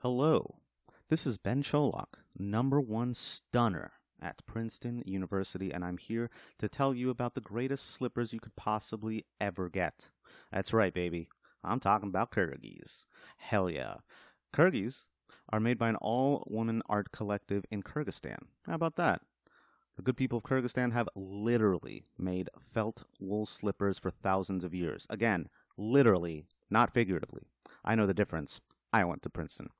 Hello, this is Ben Cholak, number one stunner at Princeton University, and I'm here to tell you about the greatest slippers you could possibly ever get. That's right, baby. I'm talking about Kyrgies. Hell yeah. Kyrgies are made by an all woman art collective in Kyrgyzstan. How about that? The good people of Kyrgyzstan have literally made felt wool slippers for thousands of years. Again, literally, not figuratively. I know the difference. I went to Princeton.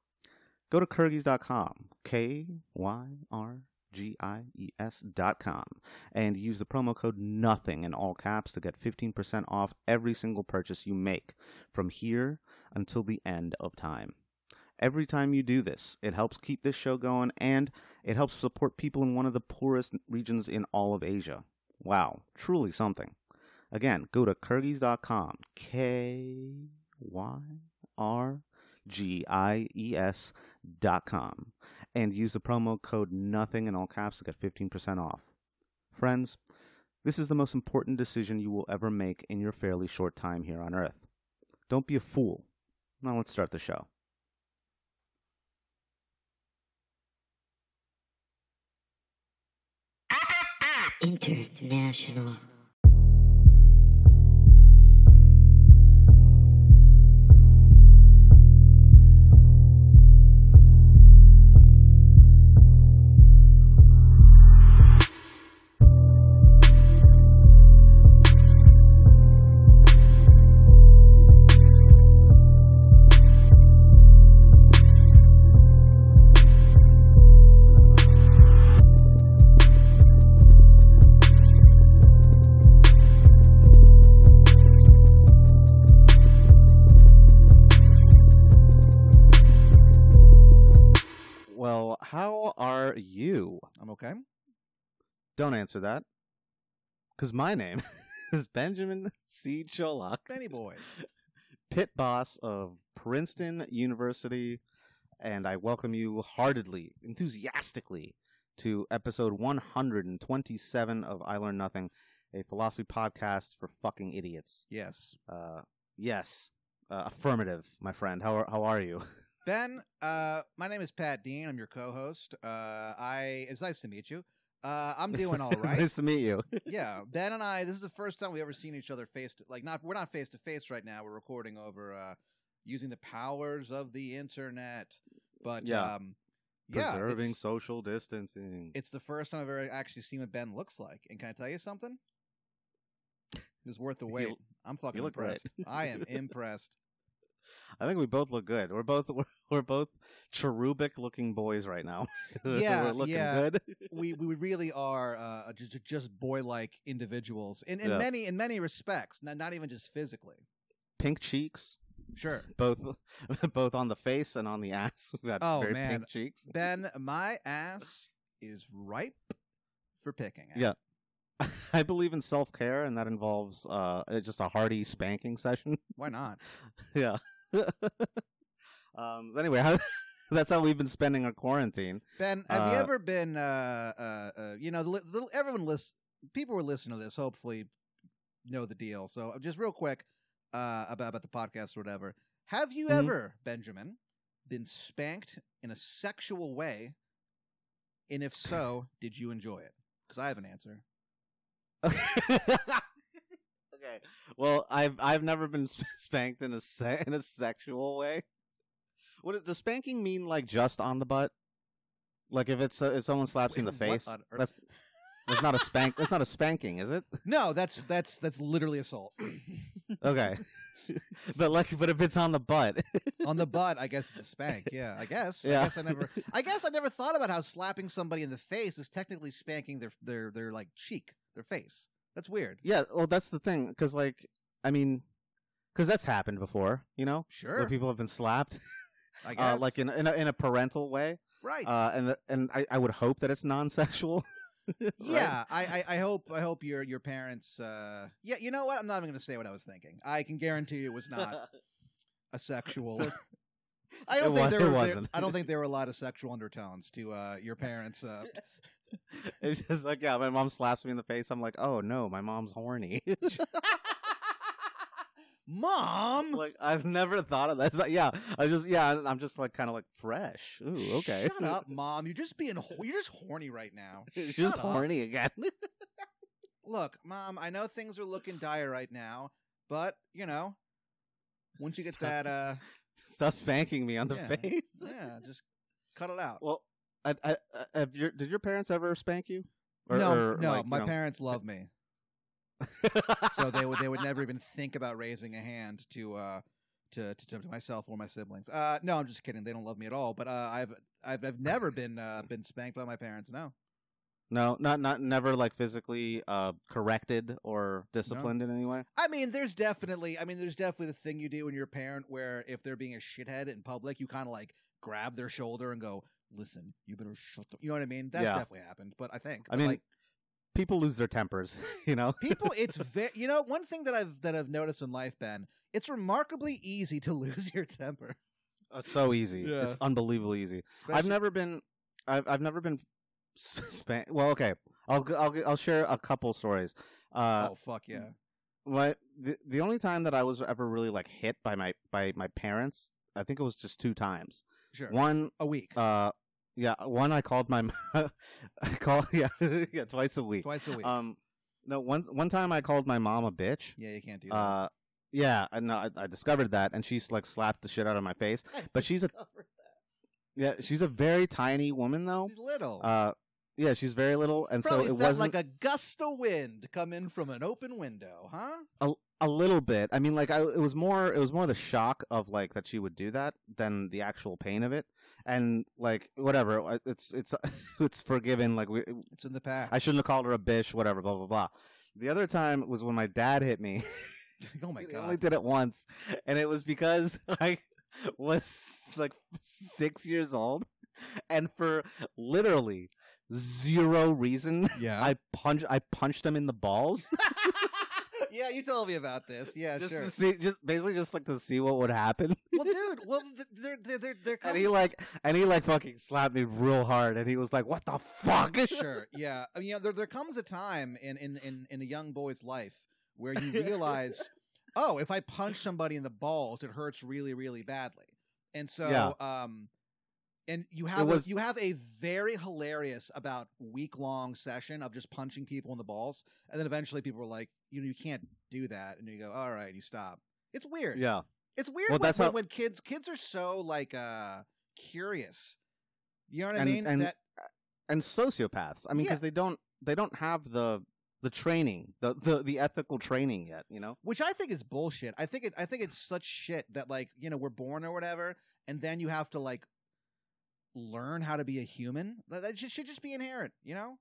Go to Kyrgies.com, K Y R G I E S.com, and use the promo code NOTHING in all caps to get 15% off every single purchase you make from here until the end of time. Every time you do this, it helps keep this show going and it helps support people in one of the poorest regions in all of Asia. Wow, truly something. Again, go to Kyrgies.com, K Y R G I E S dot com, and use the promo code NOTHING in all caps to get 15% off. Friends, this is the most important decision you will ever make in your fairly short time here on Earth. Don't be a fool. Now let's start the show. International. Don't answer that. Because my name is Benjamin C. Cholak, Benny boy. pit boss of Princeton University, and I welcome you heartedly, enthusiastically, to episode 127 of I Learn Nothing, a philosophy podcast for fucking idiots. Yes. Uh, yes, uh, affirmative, my friend. How are, how are you? Ben, uh, my name is Pat Dean. I'm your co-host. Uh, I it's nice to meet you. Uh, I'm doing all right. nice to meet you. yeah, Ben and I. This is the first time we've ever seen each other face to like not. We're not face to face right now. We're recording over uh, using the powers of the internet. But Yeah. um, Preserving social distancing. it's the first time I've ever actually seen what Ben looks like. And can I tell you something? It's worth the You- wait. I'm fucking impressed. I am impressed. I think we both look good. We're both we're, we're both cherubic looking boys right now. Yeah, we're looking yeah. good. we we really are uh, just just boy like individuals in, in Yeah. many in many respects, not not even just physically. Pink cheeks, Sure, both both on the face and on the ass. We've got Oh, very man. pink cheeks. Then my ass is ripe for picking. Yeah. I believe in self care, and that involves uh just a hearty spanking session. why not? yeah. um. Anyway, how, that's how we've been spending our quarantine. Ben, have you Uh, ever been? Uh, uh, uh, you know, the, the, everyone list people who are listening to this hopefully know the deal. So just real quick uh, about about the podcast or whatever. Have you Mhm. ever, Benjamin, been spanked in a sexual way? And if so, did you enjoy it? Because I have an answer. okay. Well, I've I've never been spanked in a se- in a sexual way. What does the spanking mean? Like just on the butt? Like if it's uh, if someone slaps you in the face, that's that's not a spank. That's not a spanking, is it? No, that's that's that's literally assault. Okay. but like, but if it's on the butt, On the butt, I guess it's a spank. Yeah, I guess. Yeah. I guess I never. I guess I never thought about how slapping somebody in the face is technically spanking their their their like cheek, their face. That's weird. yeah. Well, that's the thing, because like, I mean, because that's happened before, you know, where Sure, people have been slapped, I guess. uh, like in in a, in a parental way, right. uh, and the, and I, I would hope that it's non-sexual. right? Yeah, I, I, I hope I hope your your parents. Uh, yeah, you know what? I'm not even going to say what I was thinking. I can guarantee you it was not a sexual. I don't It think wa- there it were. there- wasn't. I don't think there were a lot of sexual undertones to uh, your parents. Uh, it's just like, yeah, my mom slaps me in the face. I'm like, oh no, my mom's horny. Mom. like I've never thought of that. Like, yeah, I just yeah, I'm just like kind of like fresh. Ooh, okay. Shut up, mom. You're just being. Ho- you're just horny right now. Shut just up. horny again. Look, mom. I know things are looking dire right now, but you know, once you get Stop. that, uh, Stop spanking me on the Yeah. face. yeah, just cut it out. Well, I, I, I, have your did your parents ever spank you? Or- no, or, no. like, you my know- parents love me, so they would they would never even think about raising a hand to uh to to, to myself or my siblings. Uh, no, I'm just kidding. They don't love me at all. But uh, I've I've I've never been uh been spanked by my parents. No. no, not not never like physically uh corrected or disciplined in any way. I mean, there's definitely, I mean, there's definitely the thing you do when you're a parent where if they're being a shithead in public, you kind of like grab their shoulder and go, "Listen, you better shut the." You know what I mean? That's Yeah. definitely happened. But I think, I but, mean, like People lose their tempers, you know. people, it's very, you know, one thing that I've that I've noticed in life, Ben, it's remarkably easy to lose your temper. It's so easy. Yeah. It's unbelievably easy. I've Especially- never been. I've I've never been. Well, okay. I'll g- I'll g- I'll share a couple stories. Uh, oh fuck yeah! my the the only time that I was ever really like hit by my by my parents, I think it was just two times. Sure, One, a week, uh, yeah, one I called my, I call yeah yeah twice a week. twice a week. Um, no one one time I called my mom a bitch. yeah, you can't do that. Uh, yeah, and I, I discovered that, and she's like slapped the shit out of my face. but she's a- Yeah, she's a very tiny woman though. She's little. Uh, yeah, she's very little, and Probably so it wasn't like a gust of wind come in from an open window, huh? a, a little bit. I mean, like I, it was more, it was more the shock of like that she would do that than the actual pain of it. And like whatever, it's it's it's forgiven. Like we, It's in the past. I shouldn't have called her a bitch. Whatever, blah blah blah. The other time was when my dad hit me. oh my god. He only did it once, and it was because I was like six years old, and for literally zero reason, Yeah. I punch I punched him in the balls yeah, you told me about this. Yeah, sure. just sure. to see, just basically just like to see what would happen. well, dude, well, th- they're they're they're, they're And he like, and he like fucking slapped me real hard, and he was like, "What the fuck?" sure, yeah. I mean, you know, there there comes a time in in in in a young boy's life where you realize, oh, if I punch somebody in the balls, it hurts really really badly, and so Yeah. um. And you have was- a, you have a very hilarious about week long session of just punching people in the balls, and then eventually people are like, you know, you can't do that, and you go, all right, you stop. It's weird. yeah, It's weird Well, when, that's when, how- when kids kids are so like uh curious. You know what I mean? and- that and sociopaths. I mean, Yeah. because they don't they don't have the the training, the, the the ethical training yet. You know? which I think is bullshit. I think it I think it's such shit that like, you know, we're born or whatever and then you have to like learn how to be a human. That, that should, should just be inherent, you know?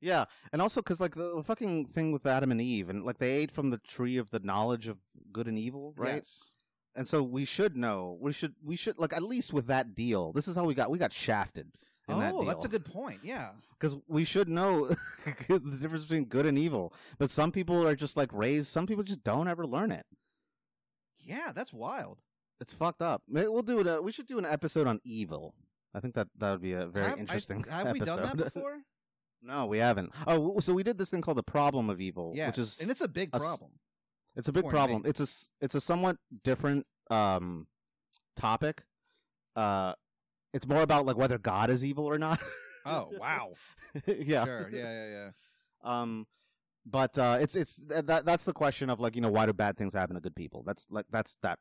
Yeah, and also because like the, the fucking thing with Adam and Eve, and like they ate from the tree of the knowledge of good and evil, right? Yes. And so we should know. We should. We should like at least with that deal. This is how we got. We got shafted. In that Oh, deal. that's a good point. Yeah. because we should know the difference between good and evil. But some people are just like raised. Some people just don't ever learn it. Yeah, that's wild. It's fucked up. Maybe We'll do it. uh, We should do an episode on evil. I think that that would be a very Have- I- interesting have episode. we done that before? No, we haven't. Oh, so we did this thing called the problem of evil, yes. which is and it's a big a problem. It's a big to problem. me. It's a it's a somewhat different um topic. Uh, it's more about like whether God is evil or not. Oh, wow. yeah. Sure. Yeah, yeah, yeah. Um, but uh, it's it's that that's the question of like you know why do bad things happen to good people? That's like that's that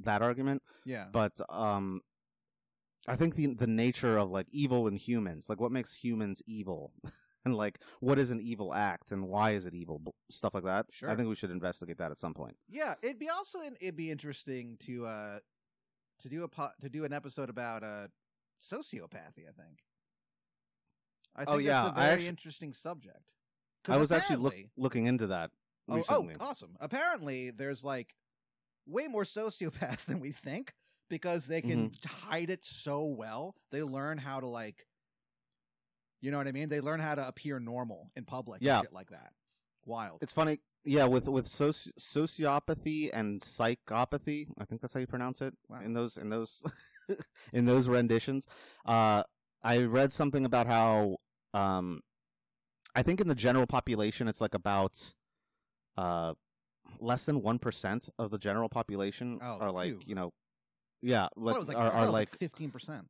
that argument. Yeah. But um, I think the the nature of like evil in humans, like what makes humans evil, and like what is an evil act and why is it evil, stuff like that. Sure. I think we should investigate that at some point. Yeah, it'd be also it'd be interesting to uh to do a po- to do an episode about uh sociopathy. I think. I think Oh, yeah, that's a very actu- interesting subject. I was actually look, looking into that oh, oh, awesome! Apparently, there's like way more sociopaths than we think because they can Mm-hmm. hide it so well. They learn how to like, you know what I mean? They learn how to appear normal in public. Yeah. and shit like that. Wild. It's funny, yeah. With with soci- sociopathy and psychopathy, I think that's how you pronounce it. Wow. In those in those in those renditions, uh, I read something about how um, I think in the general population, it's like about uh, less than one percent of the general population Oh, are like phew. you know, yeah, like, was like, are, are like fifteen percent.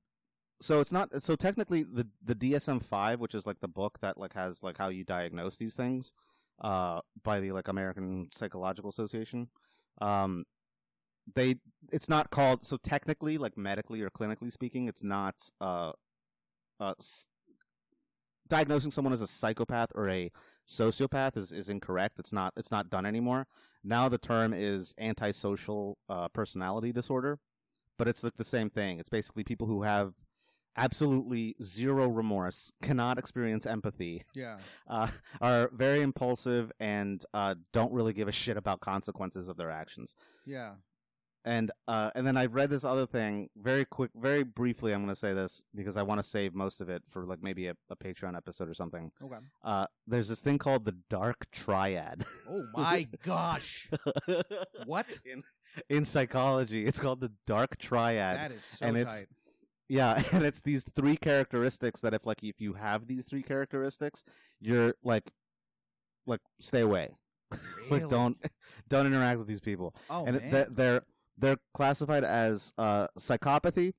so it's not so technically the the DSM five, which is like the book that like has like how you diagnose these things, uh, by the like American Psychological Association. Um, they it's not called so technically like medically or clinically speaking, it's not uh, uh, s- diagnosing someone as a psychopath or a sociopath is, is incorrect. It's not it's not done anymore. Now the term is antisocial uh, personality disorder, but it's like the same thing. It's basically people who have absolutely zero remorse, cannot experience empathy, Yeah. uh, are very impulsive, and uh, don't really give a shit about consequences of their actions. Yeah. And uh, and then I read this other thing very quick, very briefly. I'm going to say this because I want to save most of it for like maybe a, a Patreon episode or something. Okay. Uh, there's this thing called the dark triad. Oh my gosh. What? in in psychology, it's called the dark triad. That is so and it's- tight. Yeah, and it's these three characteristics that if like if you have these three characteristics, you're like like stay away. Really? like don't don't interact with these people. Oh and man. they're, they're classified as uh psychopathy,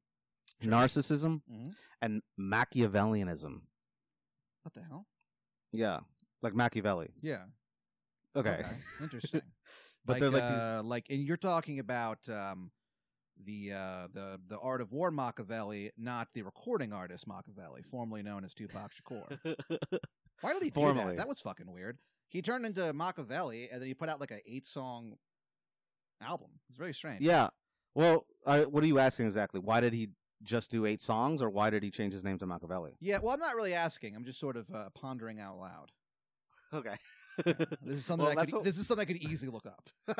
Sure. narcissism, Mhm. and Machiavellianism. What the hell? Yeah, like Machiavelli. Yeah. Okay. Interesting. But like, they're like these uh, like, and you're talking about um, the uh, the the art of war Machiavelli, not the recording artist Machiavelli, formerly known as Tupac Shakur. Why did he do that? That was fucking weird. He turned into Machiavelli, and then he put out like an eight song album. It's very strange. Yeah. Well, uh, what are you asking exactly? Why did he just do eight songs, or why did he change his name to Machiavelli? Yeah. Well, I'm not really asking. I'm just sort of uh, pondering out loud. Okay. Yeah. This is something Well, I could. what- This is something I could easily look up.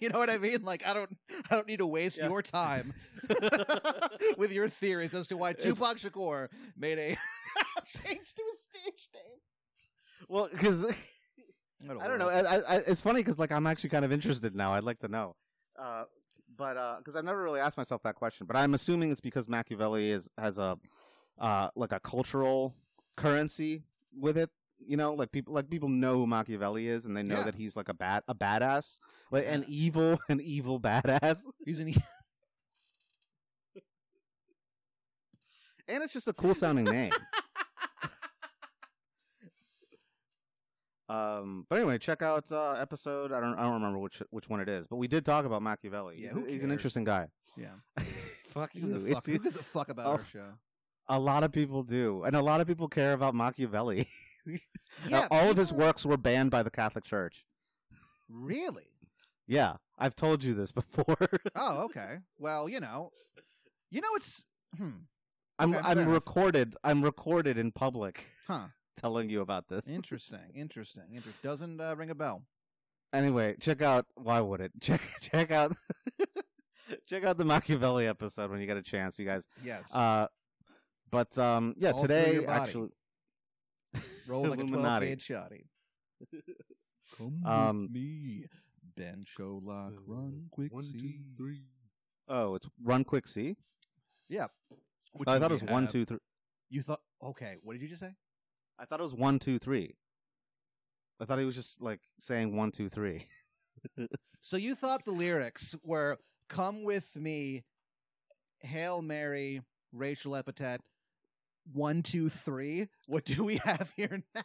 you, know, what I mean? Like I don't. I don't need to waste Yeah. your time with your theories as to why It's- Tupac Shakur made a change to his stage name. well, because I don't know. I, I, I- it's funny because like I'm actually kind of interested now. I'd like to know, uh, but because I've never really asked myself that question. But I'm assuming it's because Machiavelli is has a uh, like a cultural currency with it. You know, like people like people know who Machiavelli is, and they know Yeah. that he's like a bad a badass, like an evil an evil badass. He's an. and it's just a cool sounding name. um, but anyway, check out uh, episode. I don't I don't remember which which one it is, but we did talk about Machiavelli. Yeah, he's, who he's an cares? interesting guy. Yeah. Fuck Who gives, you. a fuck, It's- who gives a fuck about Oh. our show? a lot of people do, and a lot of people care about Machiavelli. Uh, Yeah, all of his works were banned by the Catholic Church. Really? Yeah, I've told you this before. Oh, okay. Well, you know, you know, it's hmm, I'm Okay, I'm enough. recorded. I'm recorded in public huh. telling you about this. Interesting. Interesting. Inter- doesn't uh, ring a bell. Anyway, check out. Why would it? Check check out. check out the Machiavelli episode when you get a chance, you guys. Yes. Uh, but um, yeah, All today actually, Roll like a twelve Illuminati. gauge shotty. Come Um, with me, Ben Cholak. Run quick, see. Oh, it's run quick. See, Yeah. Which oh, I do thought we it was one, have? two, three. You thought? Okay. What did you just say? I thought it was one, two, three. I thought he was just like saying one, two, three. So you thought the lyrics were "Come with me, Hail Mary, Rachel epithet, one, two, three. What do we have here now?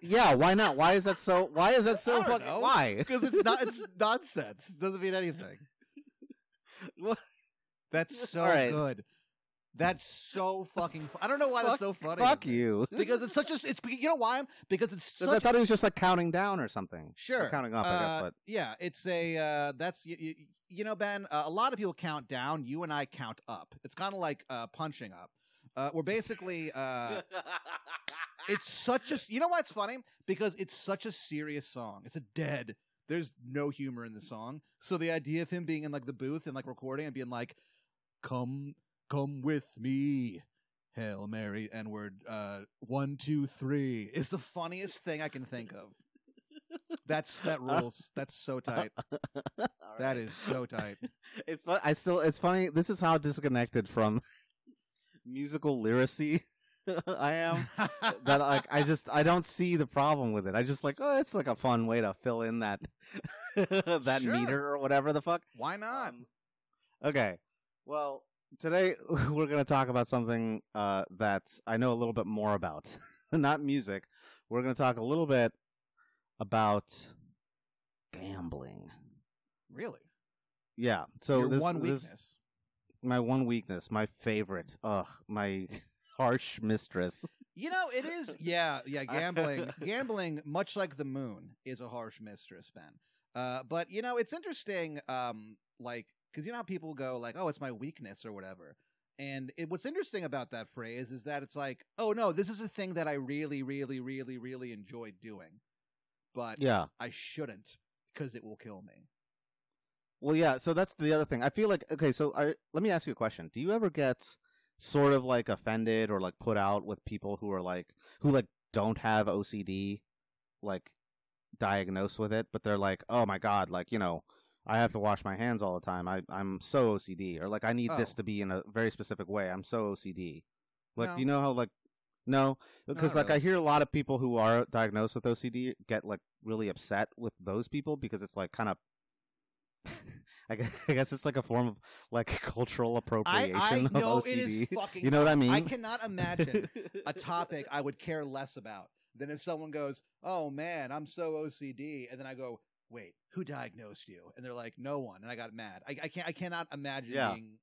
Yeah, why not? Why is that so? Why is that so fucking? know. Why? Because it's not. It's nonsense. Doesn't mean anything. What? That's so right. good. That's so fucking. Fu- I don't know why that's so funny. Fuck you. Because it's such a. It's you know why? Because it's Because I such. thought he was just like counting down or something. Sure. Or counting up, I guess. Uh, But yeah, it's a uh, that's you, you, you know Ben. Uh, a lot of people count down. You and I count up. It's kind of like uh, punching up. Uh, we're basically. Uh, it's such a. You know why it's funny? Because it's such a serious song. It's a dead. There's no humor in the song. So the idea of him being in like the booth and like recording and being like, "Come, come with me." Hail Mary, N word, uh, one, two, three is the funniest thing I can think of. That's that rules. That's so tight. That is so tight. It's fun. I still. It's funny. This is how disconnected from musical literacy I am. That like I just I don't see the problem with it. I just like oh it's like a fun way to fill in that that Sure. meter or whatever the fuck. Why not? Um, okay. Well, today we're going to talk about something uh, that I know a little bit more about. Not music. We're going to talk a little bit about gambling. really? Yeah. So Your this one this- weakness. My one weakness, my favorite. Ugh, my harsh mistress. You know, it is. Yeah, yeah. Gambling, gambling, much like the moon, is a harsh mistress, Ben. Uh, but you know, it's interesting. Um, like, because you know how people go like, "Oh, it's my weakness" or whatever. And it, what's interesting about that phrase is that it's like, "Oh no, this is a thing that I really, really, really, really enjoy doing, but Yeah. I shouldn't because it will kill me." Well, yeah. So that's the other thing. I feel like okay. So I, let me ask you a question. Do you ever get sort of like offended or like put out with people who are like who like don't have OCD, like diagnosed with it, but they're like, oh my god, like you know, I have to wash my hands all the time. I I'm so OCD, or like I need this Oh. to be in a very specific way. I'm so OCD. Like, No. do you know how like no? Because like I hear a lot of people who are diagnosed with OCD get like really upset with those people because it's like kind of. I guess, I guess it's like a form of like cultural I, appropriation I of know OCD. it is fucking. you know what I mean? I cannot imagine a topic I would care less about than if someone goes, "Oh man, I'm so OCD," and then I go, "Wait, who diagnosed you?" And they're like, "No one," and I got mad. I, I can't. I cannot imagine Yeah. being.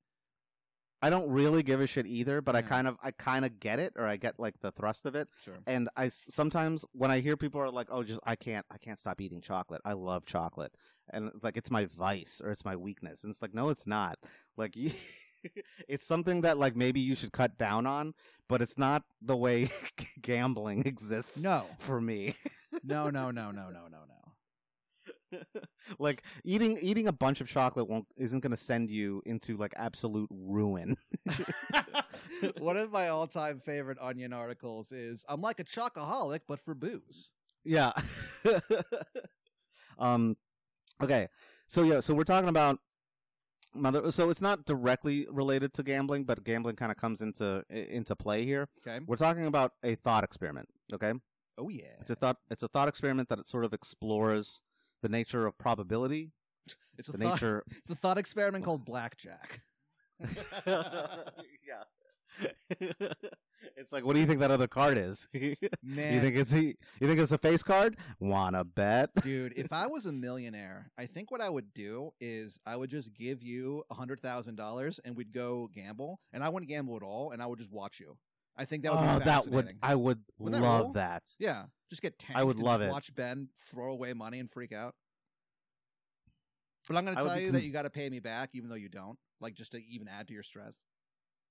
I don't really give a shit either, but I mm-hmm. kind of I kind of get it or I get like the thrust of it. Sure. And I sometimes when I hear people are like, "Oh, just I can't I can't stop eating chocolate. I love chocolate." And it's like it's my vice or it's my weakness. And it's like, "No, it's not." Like you it's something that like maybe you should cut down on, but it's not the way gambling exists No, for me. no, no, no, no, no, no, no. like eating eating a bunch of chocolate won't isn't going to send you into like absolute ruin. One of my all-time favorite Onion articles is, "I'm like a chocoholic, but for booze." Yeah. um okay. So yeah, so we're talking about mother so it's not directly related to gambling, but gambling kind of comes into into play here. Okay. We're talking about a thought experiment, okay? Oh yeah. It's a thought it's a thought experiment that it sort of explores the nature of probability, It's a the thought, nature It's a thought experiment called blackjack. Yeah. it's like what do you think that other card is? you think it's a, you think it's a face card? Wanna bet? dude, if I was a millionaire, I think what I would do is I would just give you a hundred thousand dollars and we'd go gamble, and I wouldn't gamble at all, and I would just watch you. I think that would oh, be that fascinating. would I would Wouldn't that love rule? that. yeah, just get tanked. I would and love just it. Watch Ben throw away money and freak out. But I'm going I to would tell be you con- that you got to pay me back, even though you don't. Like just to even add to your stress.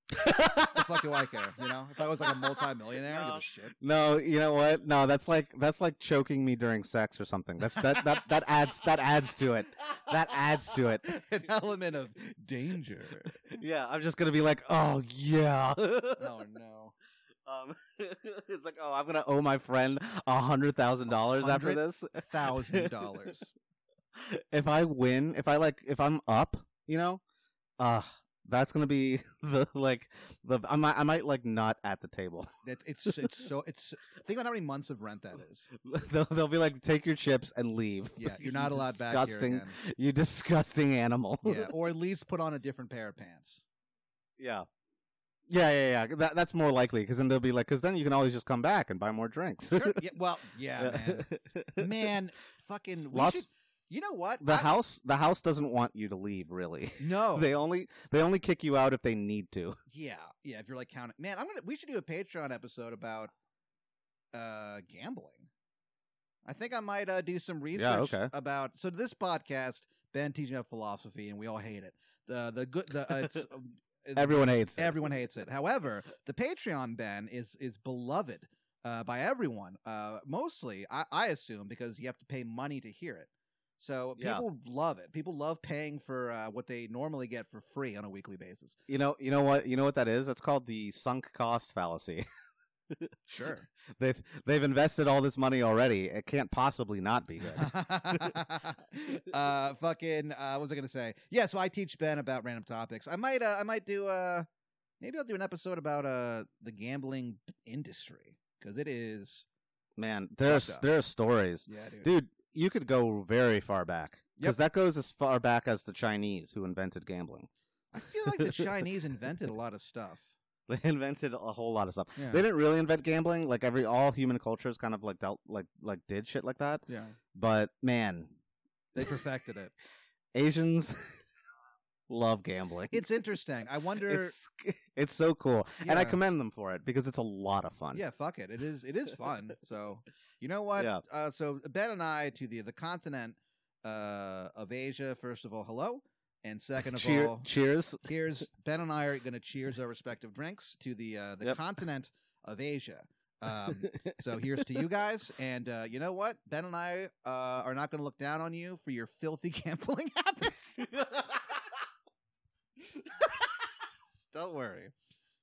The fuck do I care? You know, if I was like a multi-millionaire, I don't give No. a shit. No, you know what? No, that's like that's like choking me during sex or something. That's that that that adds that adds to it. That adds to it. An element of danger. Yeah, I'm just gonna be like, oh yeah. Oh no. Um, it's like, oh, I'm gonna owe my friend a hundred thousand dollars after this. Thousand dollars. if I win, if I like, if I'm up, you know, uh that's gonna be the like the I might I might like not at the table. It, it's it's so it's think about how many months of rent that is. they'll, they'll be like, take your chips and leave. Yeah, you're not allowed back here disgusting, again. You disgusting animal. Yeah, or at least put on a different pair of pants. yeah. Yeah, yeah, yeah. That, that's more likely because then they'll be like, because then you can always just come back and buy more drinks. Sure. Yeah, well, yeah, man. Man, fucking. We Lost- should, you know what? the I- house, the house doesn't want you to leave. Really, No. they only they only kick you out if they need to. yeah, yeah. If you're like counting, man, I'm gonna. We should do a Patreon episode about uh gambling. I think I might uh, do some research okay. about. So this podcast, Ben teaching about philosophy, and we all hate it. The the good the uh, it's. um, Everyone hates it. Everyone hates it. However, the Patreon Ben is is beloved uh, by everyone. Uh, mostly, I, I assume, because you have to pay money to hear it. So Yeah. people love it. People love paying for uh, what they normally get for free on a weekly basis. You know, you know what, you know what that is? That's called the sunk cost fallacy. Sure. they've they've invested all this money already. It can't possibly not be good. uh, fucking. Uh, what was I gonna say? Yeah. So I teach Ben about random topics. I might. Uh, I might do. Uh, maybe I'll do an episode about uh the gambling industry because it is. Man, there's there are stories, Yeah, dude. dude. You could go very far back because Yep. that goes as far back as the Chinese who invented gambling. I feel like the Chinese invented a lot of stuff. They invented a whole lot of stuff. Yeah. They didn't really invent gambling. Like every all human cultures kind of like dealt like like did shit like that. Yeah. But man, They perfected it. Asians love gambling. It's interesting. I wonder. it's it's so cool, and I commend them for it because it's a lot of fun. Yeah, fuck it. It is. It is fun. so you know what? Yeah. Uh, so Ben and I to the the continent uh, of Asia. First of all, hello, and second of Cheer, all, cheers. here's Ben and I are going to cheers our respective drinks to the uh, the Yep. continent of Asia. Um, so here's to you guys, and uh, you know what? Ben and I uh, are not going to look down on you for your filthy gambling habits. Don't worry,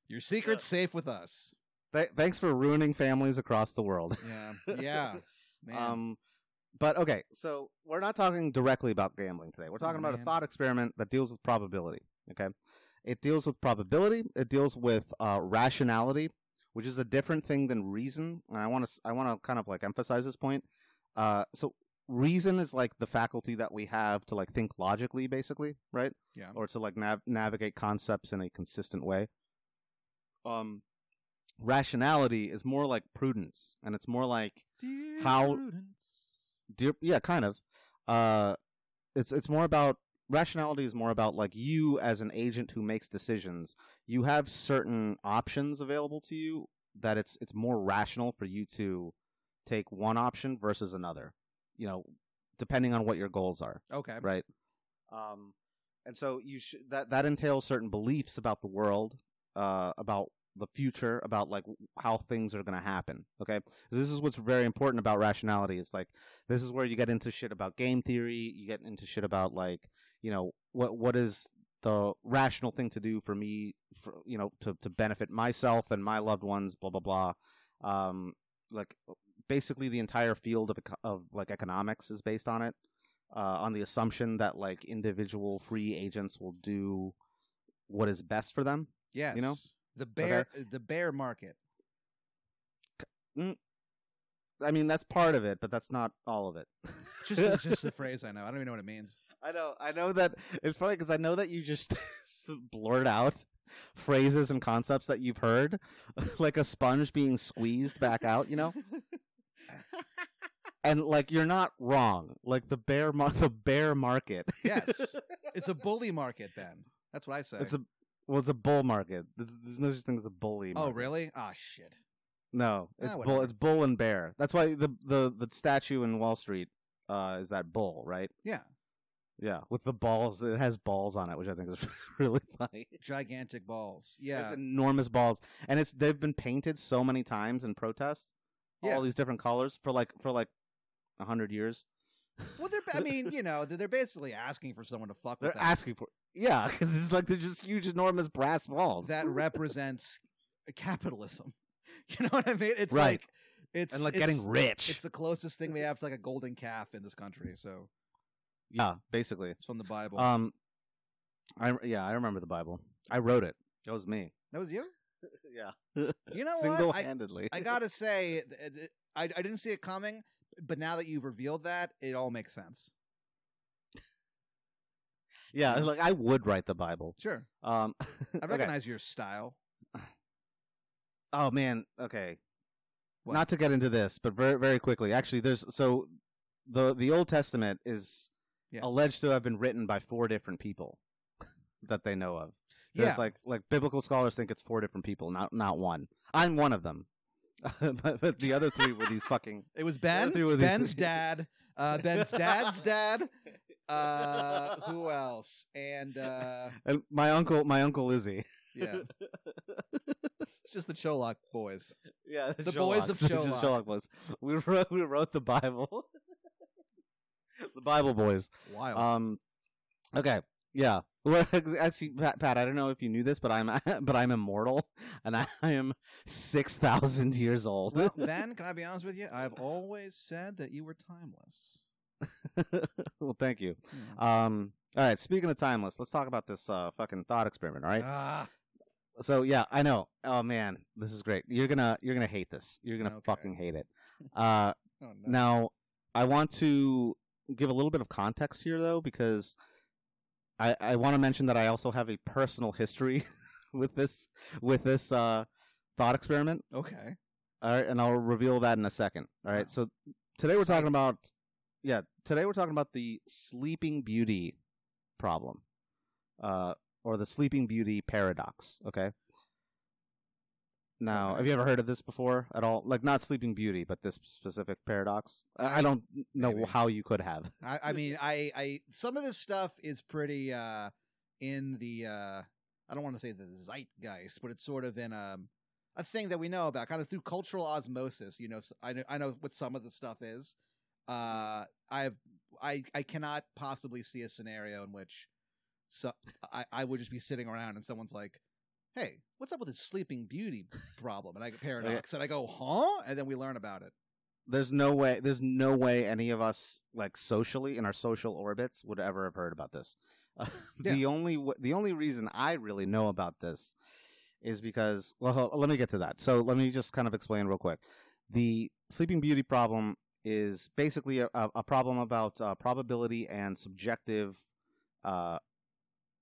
your secret's safe with us. Th- thanks for ruining families across the world. Yeah, yeah, man. Um, but okay, so we're not talking directly about gambling today. We're Oh, talking about a thought experiment that deals with probability. Okay, it deals with probability. It deals with uh, rationality, which is a different thing than reason. And I want to I want to kind of like emphasize this point. Uh, so reason is like the faculty that we have to like think logically, basically, right? yeah. or to like nav- navigate concepts in a consistent way. Um, rationality is more like prudence, and it's more like Dear how- Prudence. dear, yeah, kind of. Uh, it's it's more about rationality is more about like you as an agent who makes decisions. You have certain options available to you that it's it's more rational for you to take one option versus another. You know, depending on what your goals are Okay. right? Um, and so you should that that entails certain beliefs about the world, uh, about the future, about like how things are going to happen. Okay, so this is what's very important about rationality. It's like this is where you get into shit about game theory. You get into shit about like you know what what is the rational thing to do for me, for you know to to benefit myself and my loved ones. Blah blah blah. Um, like basically the entire field of of like economics is based on it uh, on the assumption that like individual free agents will do what is best for them. Yes. you know? the bear the bear market. I mean, that's part of it, but that's not all of it. Just just a phrase I know. I don't even know what it means. I know, I know that it's funny because I know that you just blurt out phrases and concepts that you've heard, like a sponge being squeezed back out. You know, and like you're not wrong. Like the bear, mar- the bear market. yes. It's a bully market, Ben. That's what I say. it's a well, it's a bull market. There's, there's no such thing as a bully. oh, really? Ah, shit. No, Ah, it's bull. It's bull and bear. That's why the the the statue in Wall Street uh, is that bull, right? Yeah. Yeah, with the balls. It has balls on it, which I think is really funny. Gigantic balls. It's Yeah. enormous balls, and it's they've been painted so many times in protest, Yeah. all these different colors for like for like a hundred years. Well, they're. I mean, you know, they're, they're basically asking for someone to fuck They're with them. asking for yeah, because it's like they're just huge, enormous brass balls. that represents capitalism. You know what I mean? It's Right. like it's and like it's- getting rich. It's the closest thing we have to like a golden calf in this country. So yeah, basically. it's from the Bible. Um, I yeah, I remember the Bible. I wrote it. That was me. that was you. Yeah, You know what? single I, handedly. I gotta say, th- th- I I didn't see it coming, but now that you've revealed that, it all makes sense. yeah, like I would write the Bible. Sure, Um, I okay. recognize your style. Oh man, okay. What? Not to get into this, but very very quickly. Actually, there's so the the Old Testament is Yes. alleged to have been written by four different people that they know of. There's Yeah. like like biblical scholars think it's four different people, not not one. I'm one of them. but, but the other three were these fucking It was Ben, were these- Ben's dad, uh, Ben's dad's dad. Uh, who else? And uh, and my uncle my uncle Izzy. yeah, it's just the Cholak boys. Yeah, The boys of Sherlock. Sherlock boys. We wrote we wrote the Bible. the Bible boys. Wild. Um, okay, yeah. Well, actually, Pat, Pat, I don't know if you knew this, but I'm but I'm immortal, and I, am six thousand years old. well, Ben, can I be honest with you? I've always said that you were timeless. well, thank you. Yeah. Um, all right. Speaking of timeless, let's talk about this uh, fucking thought experiment. All right. Ah, so yeah, I know. Oh man, this is great. You're gonna you're gonna hate this. You're gonna Okay. fucking hate it. Uh, Oh, no. now I want to give a little bit of context here though, because I I want to mention that I also have a personal history with this with this uh thought experiment. Okay. All right, and I'll reveal that in a second. All right, so today we're talking about yeah, today we're talking about the Sleeping Beauty problem, uh, or the Sleeping Beauty paradox. Okay. Now, have you ever heard of this before at all? Like not Sleeping Beauty, but this specific paradox. I don't know Maybe. how you could have. I, I mean, I, I some of this stuff is pretty uh in the uh I don't want to say the zeitgeist, but it's sort of in um a thing that we know about, kind of through cultural osmosis. You know, I know I know what some of the stuff is. Uh, I've I I cannot possibly see a scenario in which so I I would just be sitting around and someone's like. Hey, what's up with this Sleeping Beauty problem? And I get paradox, and I go, huh? And then we learn about it. There's no way. There's no way any of us, like socially in our social orbits, would ever have heard about this. Uh, The only w- the only reason I really know about this is because well, let me get to that. So let me just kind of explain real quick. The Sleeping Beauty problem is basically a, a a problem about uh, probability and subjective uh,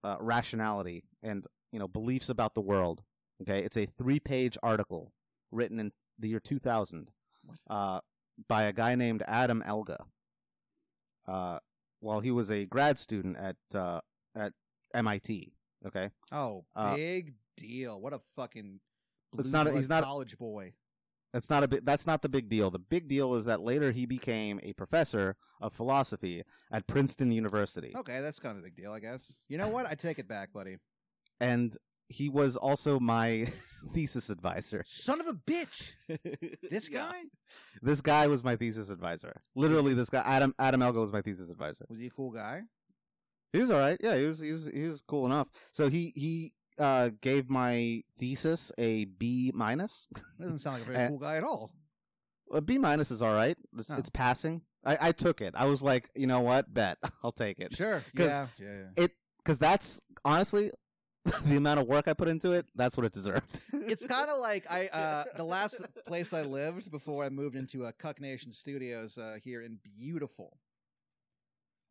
uh, rationality and you know beliefs about the world. Okay, it's a three page article written in the year 2000 uh, by a guy named Adam Elga. Uh, while he was a grad student at uh, at MIT. Okay, Oh, Uh, big deal! What a fucking It's not a- he's not a- college boy. that's not a big. That's not the big deal. The big deal is that later he became a professor of philosophy at Princeton University, Okay, that's kind of a big deal, I guess. You know what? I take it back, buddy. And he was also my thesis advisor. Son of a bitch! This Yeah. guy This guy was my thesis advisor. Literally, this guy Adam Adam Elga was my thesis advisor. was he a cool guy? He was all right. Yeah, he was he was he was cool enough. So he he uh gave my thesis a B minus. Doesn't sound like a very Uh, cool guy at all. A B minus is all right. It's, Oh. it's passing. I, I took it. I was like, you know what? Bet I'll take it Sure. 'Cause Yeah. Yeah. yeah. because that's honestly the amount of work I put into it. That's what it deserved. It's kind of like I uh the last place I lived before I moved into a Cuck Nation Studios uh, here in beautiful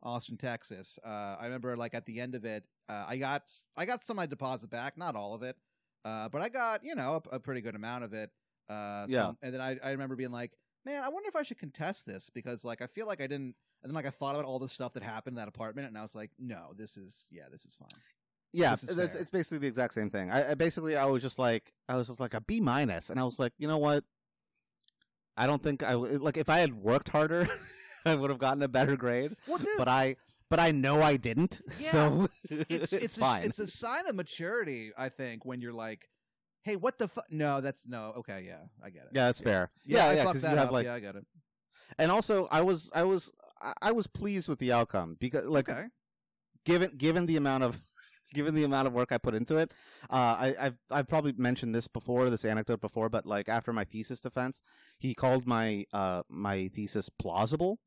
Austin, Texas. Uh, I remember like at the end of it, uh, I got I got some of my deposit back, not all of it, uh, but I got you know a, a pretty good amount of it. Uh, Yeah. some- and then I I remember being like, man, I wonder if I should contest this because like I feel like I didn't. And then like I thought about all the stuff that happened in that apartment, and I was like, no, this is yeah, this is fine. Yeah, it's, it's basically the exact same thing. I, I basically I was just like I was just like a B minus, and I was like, you know what? I don't think I like if I had worked harder, I would have gotten a better grade. Well, dude, But I but I know I didn't. Yeah. So it's it's a, fine. it's a sign of maturity, I think, when you're like, "Hey, what the fuck?" No, that's no. Okay, yeah, I get it. yeah, that's fair. Yeah, Yeah, I yeah, because you have up. like, yeah, I get it. and also I was I was I- I was pleased with the outcome because like Okay, given given the amount of given the amount of work I put into it, uh, I I've I've probably mentioned this before, this anecdote before, but like after my thesis defense, he called my uh my thesis plausible,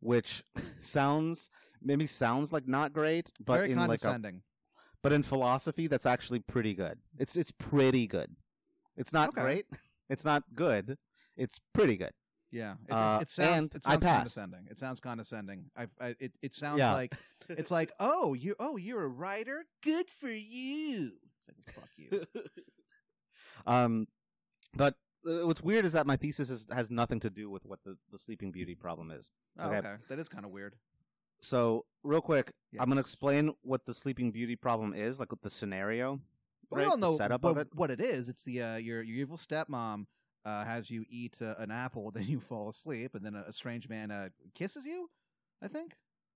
which sounds maybe sounds like not great, but very in like a but in philosophy that's actually pretty good. It's it's pretty good. It's not Okay. great. It's not good. It's pretty good. Yeah, it, uh, it sounds and it I sounds passed. condescending. It sounds condescending. I, I it it sounds Yeah. like it's like, oh, you oh you're a writer. Good for you. It's like, fuck you. Um, but uh, what's weird is that my thesis is, has nothing to do with what the, the Sleeping Beauty problem is. Oh, Okay. okay. that is kind of weird. So, real quick, I'm going to explain what the Sleeping Beauty problem is, like with the scenario. Right? we all The setup what, of it. what it is. It's the uh, your your evil stepmom uh, has you eat uh, an apple, then you fall asleep, and then a, a strange man uh, kisses you. I think,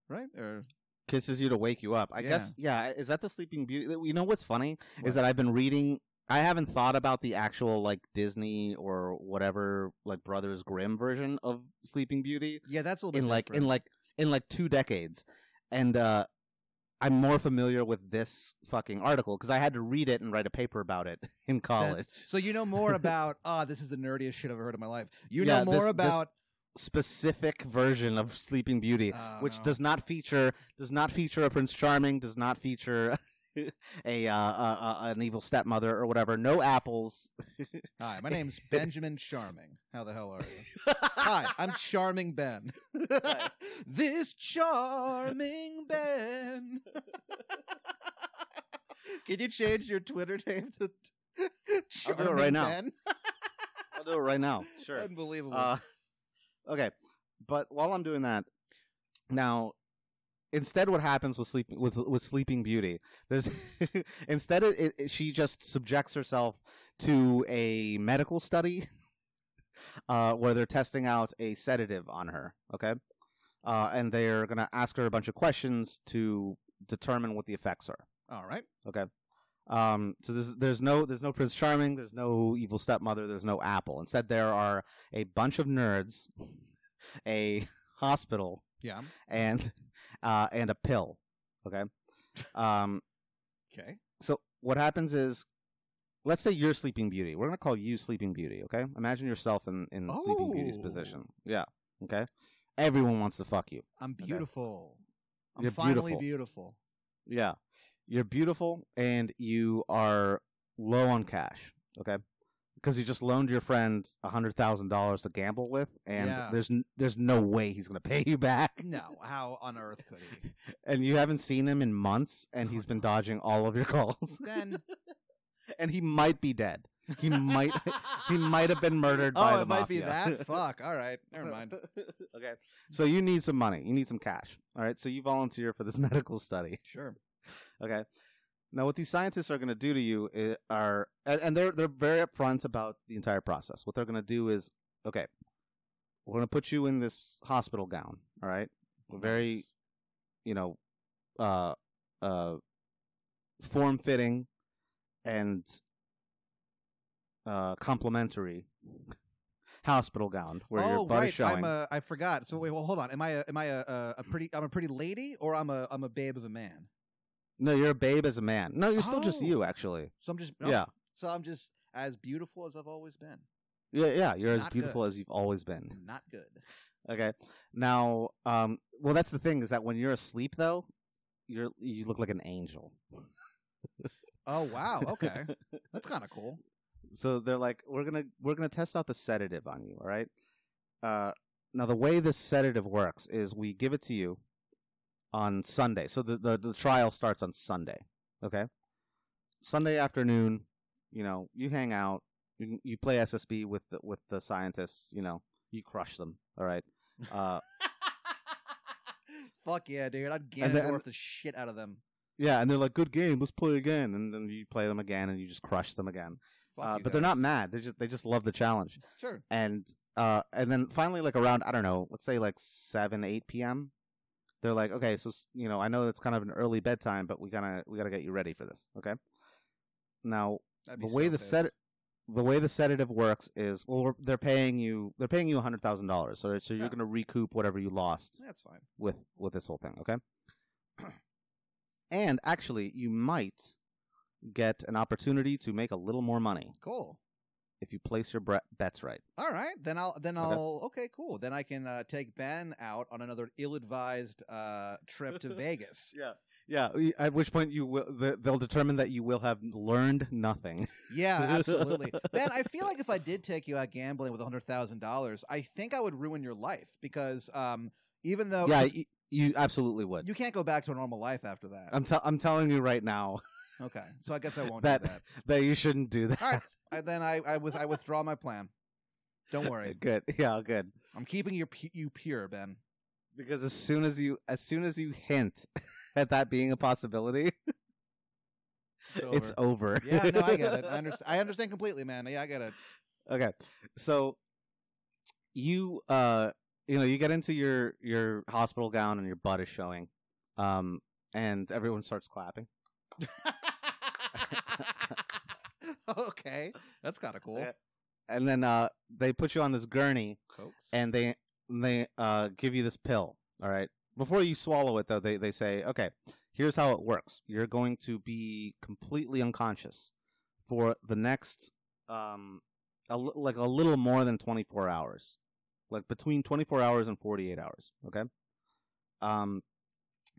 right? Or Kisses you to wake you up. I Yeah. guess, yeah. Is that the Sleeping Beauty? You know what's funny What? is that I've been reading. I haven't thought about the actual like Disney or whatever like Brothers Grimm version of Sleeping Beauty yeah, that's a little bit in like in like in like two decades, and uh I'm more familiar with this fucking article because I had to read it and write a paper about it in college. So you know more about ah, this is the nerdiest shit I've ever heard in my life. You Yeah, know more this- this- about Specific version of Sleeping Beauty, Oh, which no. does not feature does not feature a Prince Charming, does not feature a uh, uh, uh, an evil stepmother or whatever. No apples. Hi, my name's Benjamin Charming. How the hell are you? Hi, I'm Charming Ben. this charming Ben. Can you change your Twitter name to Charming I'll do it right now. Ben? I'll do it right now. Sure. Unbelievable. Uh, okay, but while I'm doing that, now instead, what happens with sleep with with Sleeping Beauty? There's instead it, it, she just subjects herself to a medical study, uh, where they're testing out a sedative on her. Okay, uh, and they're gonna ask her a bunch of questions to determine what the effects are. All right. Um, so there's there's no there's no Prince Charming, there's no evil stepmother, there's no Apple. Instead, there are a bunch of nerds, a hospital, Yeah. and uh, and a pill. Okay. Um, Okay. so what happens is, let's say you're Sleeping Beauty. We're gonna call you Sleeping Beauty. Okay. Imagine yourself in in Sleeping Beauty's Oh. position. Yeah. Okay. Everyone wants to fuck you. I'm beautiful. I'm You're finally beautiful. beautiful. Yeah. You're beautiful and you are low on cash. Okay. Because you just loaned your friend a hundred thousand dollars to gamble with, and Yeah. there's n- there's no way he's gonna pay you back. No, how on earth could he? And you haven't seen him in months, and Oh, he's been no. dodging all of your calls. Then and he might be dead. He might he might have been murdered by oh, the it might be mafia. that. Fuck. All right. Never mind. okay. So you need some money. You need some cash. All right. So you volunteer for this medical study. Sure. Okay. Now, what these scientists are going to do to you are, and, and they're they're very upfront about the entire process. What they're going to do is, okay, we're going to put you in this hospital gown. All right, very, you know, uh, uh, form fitting, and uh, complimentary hospital gown where oh, your butt right. is showing. I'm a. I forgot. So wait. Well, hold on. Am I? A, am I a, a pretty? I'm a pretty lady, or I'm a. I'm a babe of a man. No, you're a babe as a man. No, you're still just Oh. you, actually. So I'm just. oh, Yeah, So I'm just as beautiful as I've always been. yeah, yeah. You're as Not beautiful as you've always been. Not good. Okay. Now, um, well, that's the thing is that when you're asleep, though, you're you look like an angel. Oh wow. Okay. That's kind of cool. so they're like, we're gonna we're gonna test out the sedative on you. All right. Uh, now the way this sedative works is we give it to you on Sunday. So the the, the trial starts on Sunday. Okay. Sunday afternoon, you know, you hang out, you, you play SSB with the, with the scientists. You know, you crush them. All right. Uh, Fuck yeah, dude! I'd Ganondorf the shit out of them. Yeah, and they're like, "Good game, let's play again." And then you play them again, and you just crush them again. Uh, but they're not mad; they just they just love the challenge. Sure. And uh, and then finally, like around I don't know, let's say like seven, eight p.m. They're like, "Okay, so you know, I know it's kind of an early bedtime, but we gotta we gotta get you ready for this." Okay. Now, the way so the set the way the sedative works is well, we're, they're paying you they're paying you a hundred thousand dollars, so so you're Yeah. gonna recoup whatever you lost That's fine. with with this whole thing, okay? and actually, you might get an opportunity to make a little more money Cool. If you place your bre- bets right. All right, then I'll then I'll okay, cool. Then I can uh, take Ben out on another ill-advised uh, trip to Vegas. Yeah, yeah. At which point you will the, they'll determine that you will have learned nothing. Yeah, absolutely. Ben, I feel like if I did take you out gambling with hundred thousand dollars, I think I would ruin your life because um, even though yeah, y- you absolutely would. you can't go back to a normal life after that. I'm tell I'm telling you right now okay, so I guess I won't that do that. that you shouldn't do that. All right, I, then I I, with, I withdraw my plan. Don't worry, Good. Yeah, good. I'm keeping your pu- you pure, Ben. Because as soon as you as soon as you hint at that being a possibility, it's over. yeah, no, I get it. I understand. I understand completely, man. Yeah, I get it. Okay. So you uh you know, you get into your your hospital gown and your butt is showing. Um and everyone starts clapping. okay, that's kind of cool. Yeah. And then uh they put you on this gurney Cokes. and they they uh give you this pill, all right? Before you swallow it though, they they say, "Okay, here's how it works. You're going to be completely unconscious for the next um a, like a little more than 24 hours. Like between 24 hours and 48 hours, okay? Um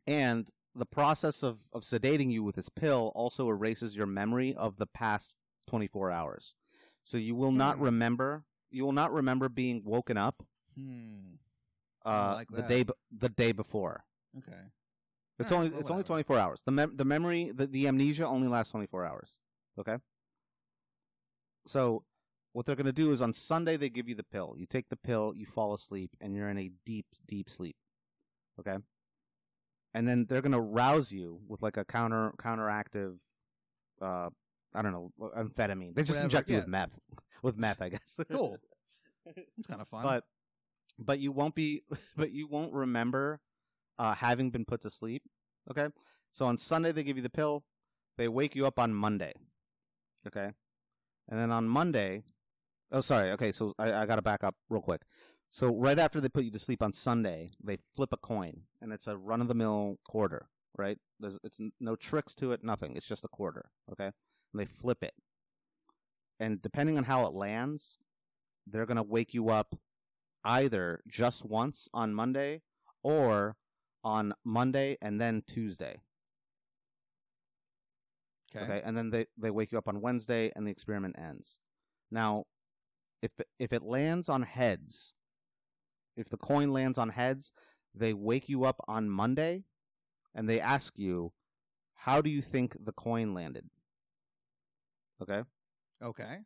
and the process of, of sedating you with this pill also erases your memory of the past 24 hours. So you will not Hmm. remember you will not remember being woken up Hmm. uh, like the that. day b- the day before. Okay. It's Alright, only well, it's only whatever. 24 hours. The mem- the memory the, the amnesia only lasts 24 hours. Okay? So what they're going to do is on Sunday they give you the pill. You take the pill, you fall asleep and you're in a deep deep sleep. Okay? And then they're going to rouse you with like a counter counteractive uh I don't know, amphetamine. They just Whatever, inject you yeah. with meth. With meth, I guess. Cool. It's kind of fun. but but you won't be but you won't remember uh having been put to sleep okay so on sunday they give you the pill they wake you up on monday okay and then on monday oh sorry okay so i, I gotta back up real quick so right after they put you to sleep on sunday they flip a coin and it's a run-of-the-mill quarter right there's it's n- no tricks to it nothing it's just a quarter okay and they flip it and depending on how it lands they're going to wake you up either just once on Monday or on Monday and then Tuesday. okay. Okay. And then they, they wake you up on Wednesday and the experiment ends. Now, if if it lands on heads, if the coin lands on heads, they wake you up on Monday and they ask you, how do you think the coin landed? Okay? Okay.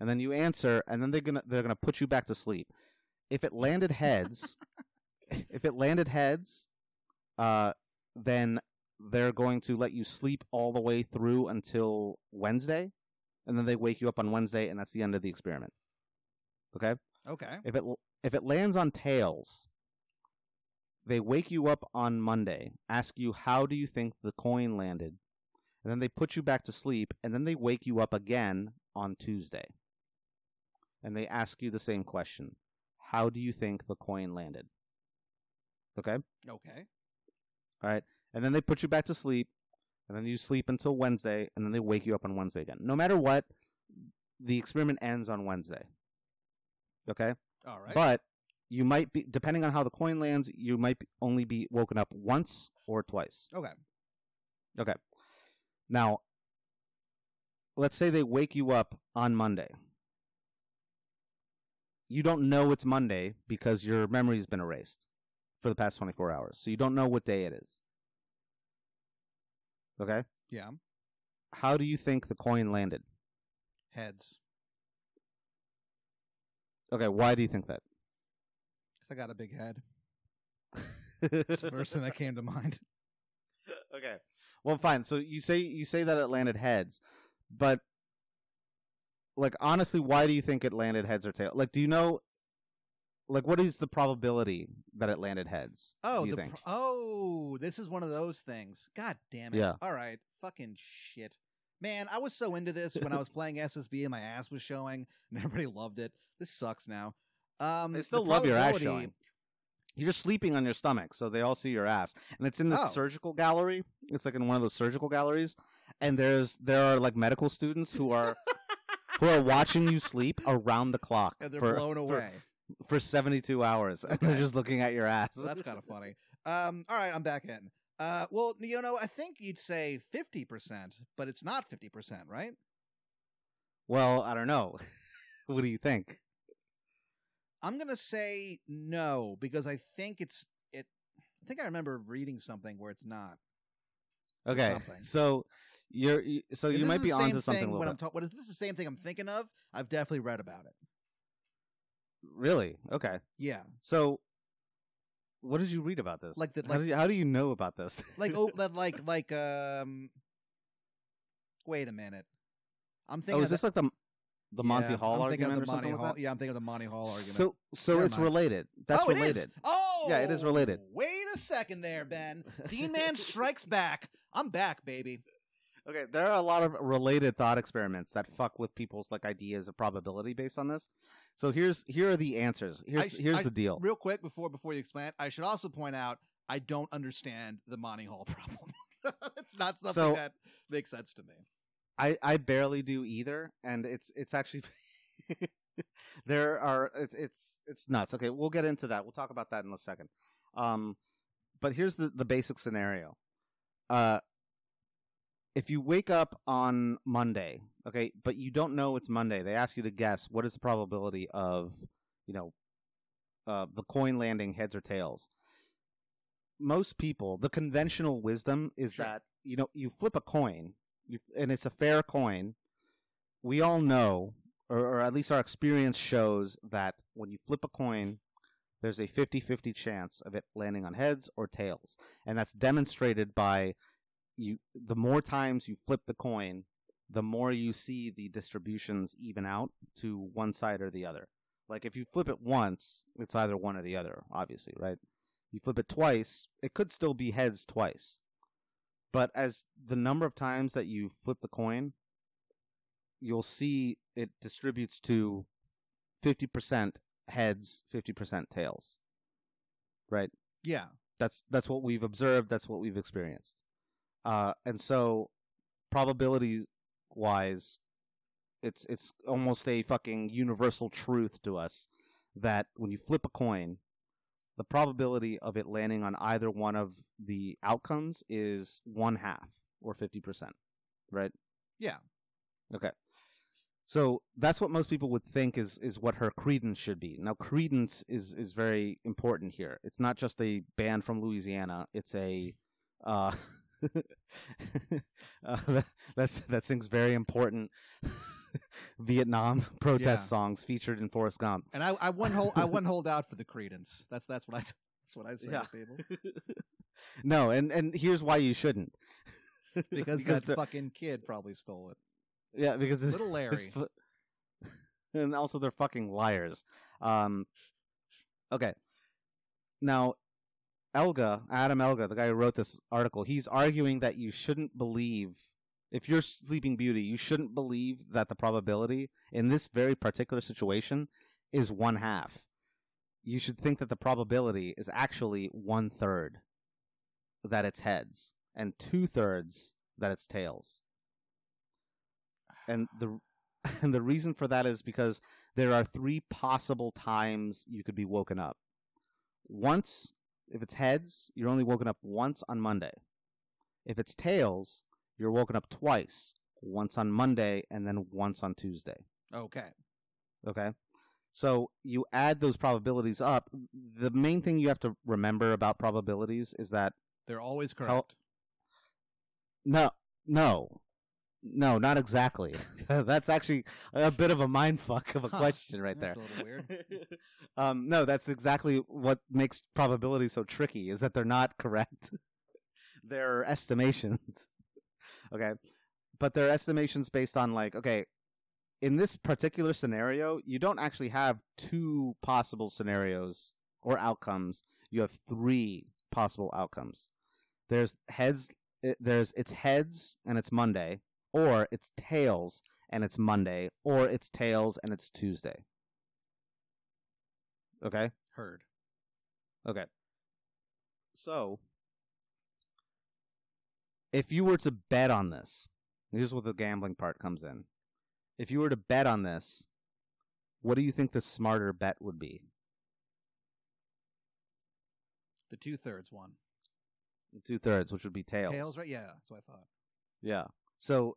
and then you answer, and then they're gonna they're gonna put you back to sleep. If it landed heads, if it landed heads, uh, then they're going to let you sleep all the way through until Wednesday, and then they wake you up on Wednesday, and that's the end of the experiment. Okay. Okay. If it if it lands on tails, they wake you up on Monday, ask you how do you think the coin landed, and then they put you back to sleep, and then they wake you up again on Tuesday, and they ask you the same question: How do you think the coin landed? Okay, Okay. all right, and then they put you back to sleep, and then you sleep until Wednesday, and then they wake you up on Wednesday again. No matter what, the experiment ends on Wednesday. Okay. All right. But you might be, depending on how the coin lands, you might be, only be woken up once or twice. okay. Okay. Now, let's say they wake you up on Monday. You don't know it's Monday because your memory's been erased for the past 24 hours. So you don't know what day it is. Okay? Yeah. How do you think the coin landed? Heads. Okay, why do you think that? Because I got a big head. It's the first thing that came to mind. okay. Well, fine. So you say you say that it landed heads, but like honestly, why do you think it landed heads or tails? Like, do you know? Like, what is the probability that it landed heads? Oh, you the think? pr- oh, this is one of those things. God damn it! Yeah. All right, fucking shit, man. I was so into this when I was playing SSB and my ass was showing, and everybody loved it. This sucks now. Um, They the still love your ass showing. You're just sleeping on your stomach, so they all see your ass, and it's in the Oh. surgical gallery. It's like in one of those surgical galleries, and there's there are like medical students who are who are watching you sleep around the clock And they're for, blown for- away. for 72 hours, and they're just looking at your ass. So that's kind of funny. Um, all right, I'm back in. Uh, well, you know, I think you'd say fifty percent, but it's not fifty percent, right? Well, I don't know. what do you think? I'm gonna say no because I think it's it. I think I remember reading something where it's not. Okay, something. so you're you, so If you might be onto something. thing when bit. I'm. What is this the same thing I'm thinking of? I've definitely read about it. Really? Okay. Yeah, So, what did you read about this? Like the- how, like- do you, how do you know about this? like oh, that like like um. Wait a minute. I'm thinking. oh, is this like the the Monty yeah, Hall I'm thinking argument of or the Monty something Hall. like that? Yeah, I'm thinking of the Monty Hall argument. So, so Never it's mind. related. That's oh, it is. related. Oh, Yeah, it is related. Wait a second there, Ben. Dean Man strikes back. I'm back, baby. Okay, there are a lot of related thought experiments that fuck with people's like ideas of probability based on this. So here's here are the answers. Here's sh- here's I- the deal. Real quick before before you explain, it, I should also point out I don't understand the Monty Hall problem. it's not something So- that makes sense to me. I I barely do either, and it's it's actually there are it's it's it's nuts. Okay, we'll get into that. We'll talk about that in a second. Um, but here's the the basic scenario. Uh, if you wake up on Monday, okay, but you don't know it's Monday, they ask you to guess what is the probability of, you know, uh, the coin landing heads or tails. Most people, the conventional wisdom is Sure. that you know you flip a coin, and it's a fair coin. We all know, or, or at least our experience shows that when you flip a coin, there's a 50-50 chance of it landing on heads or tails, and that's demonstrated by you. The more times you flip the coin, the more you see the distributions even out to one side or the other. Like if you flip it once, it's either one or the other, obviously, right? You flip it twice, it could still be heads twice. But as the number of times that you flip the coin, you'll see it distributes to 50% heads, 50% tails. Right? Yeah. That's that's what we've observed, that's what we've experienced. Uh and so probability wise it's it's almost a fucking universal truth to us that when you flip a coin, the probability of it landing on either one of the outcomes is one half or fifty percent, right? Yeah. Okay. So that's what most people would think is is what her credence should be. Now credence is is very important here. It's not just a band from Louisiana. It's a uh, uh that, that's that sings very important Vietnam protest Yeah. songs featured in Forrest Gump. And I, I wouldn't hold I wouldn't hold out for the Creedence. That's that's what I that's what I say Yeah. to people. no, and and here's why you shouldn't. Because, that they're- fucking kid probably stole it. yeah, because it's, Little Larry. fu- and also they're fucking liars. Um, okay, now Elga, Adam Elga, the guy who wrote this article, he's arguing that you shouldn't believe if you're Sleeping Beauty, you shouldn't believe that the probability in this very particular situation is one half. You should think that the probability is actually one third that it's heads and two thirds that it's tails. And the and the reason for that is because there are three possible times you could be woken up. Once, if it's heads, you're only woken up once on Monday. If it's tails, you're woken up twice, once on Monday and then once on Tuesday. Okay. Okay. So you add those probabilities up. The main thing you have to remember about probabilities is that They're always How- correct. no, no, no, not exactly. that's actually a bit of a mind fuck of a Huh. question right That's there. a little weird. um, no, that's exactly what makes probability so tricky is that they're not correct. they're estimations. Okay. But they're estimations based on like, okay, in this particular scenario, you don't actually have two possible scenarios or outcomes. You have three possible outcomes. There's heads it, there's it's heads and it's Monday, or it's tails and it's Monday, or it's tails and it's Tuesday. Okay? Heard. Okay. So, if you were to bet on this, here's where the gambling part comes in. If you were to bet on this, what do you think the smarter bet would be? The two thirds one. Two thirds, which would be tails. Tails, right? Yeah, that's what I thought. Yeah. So,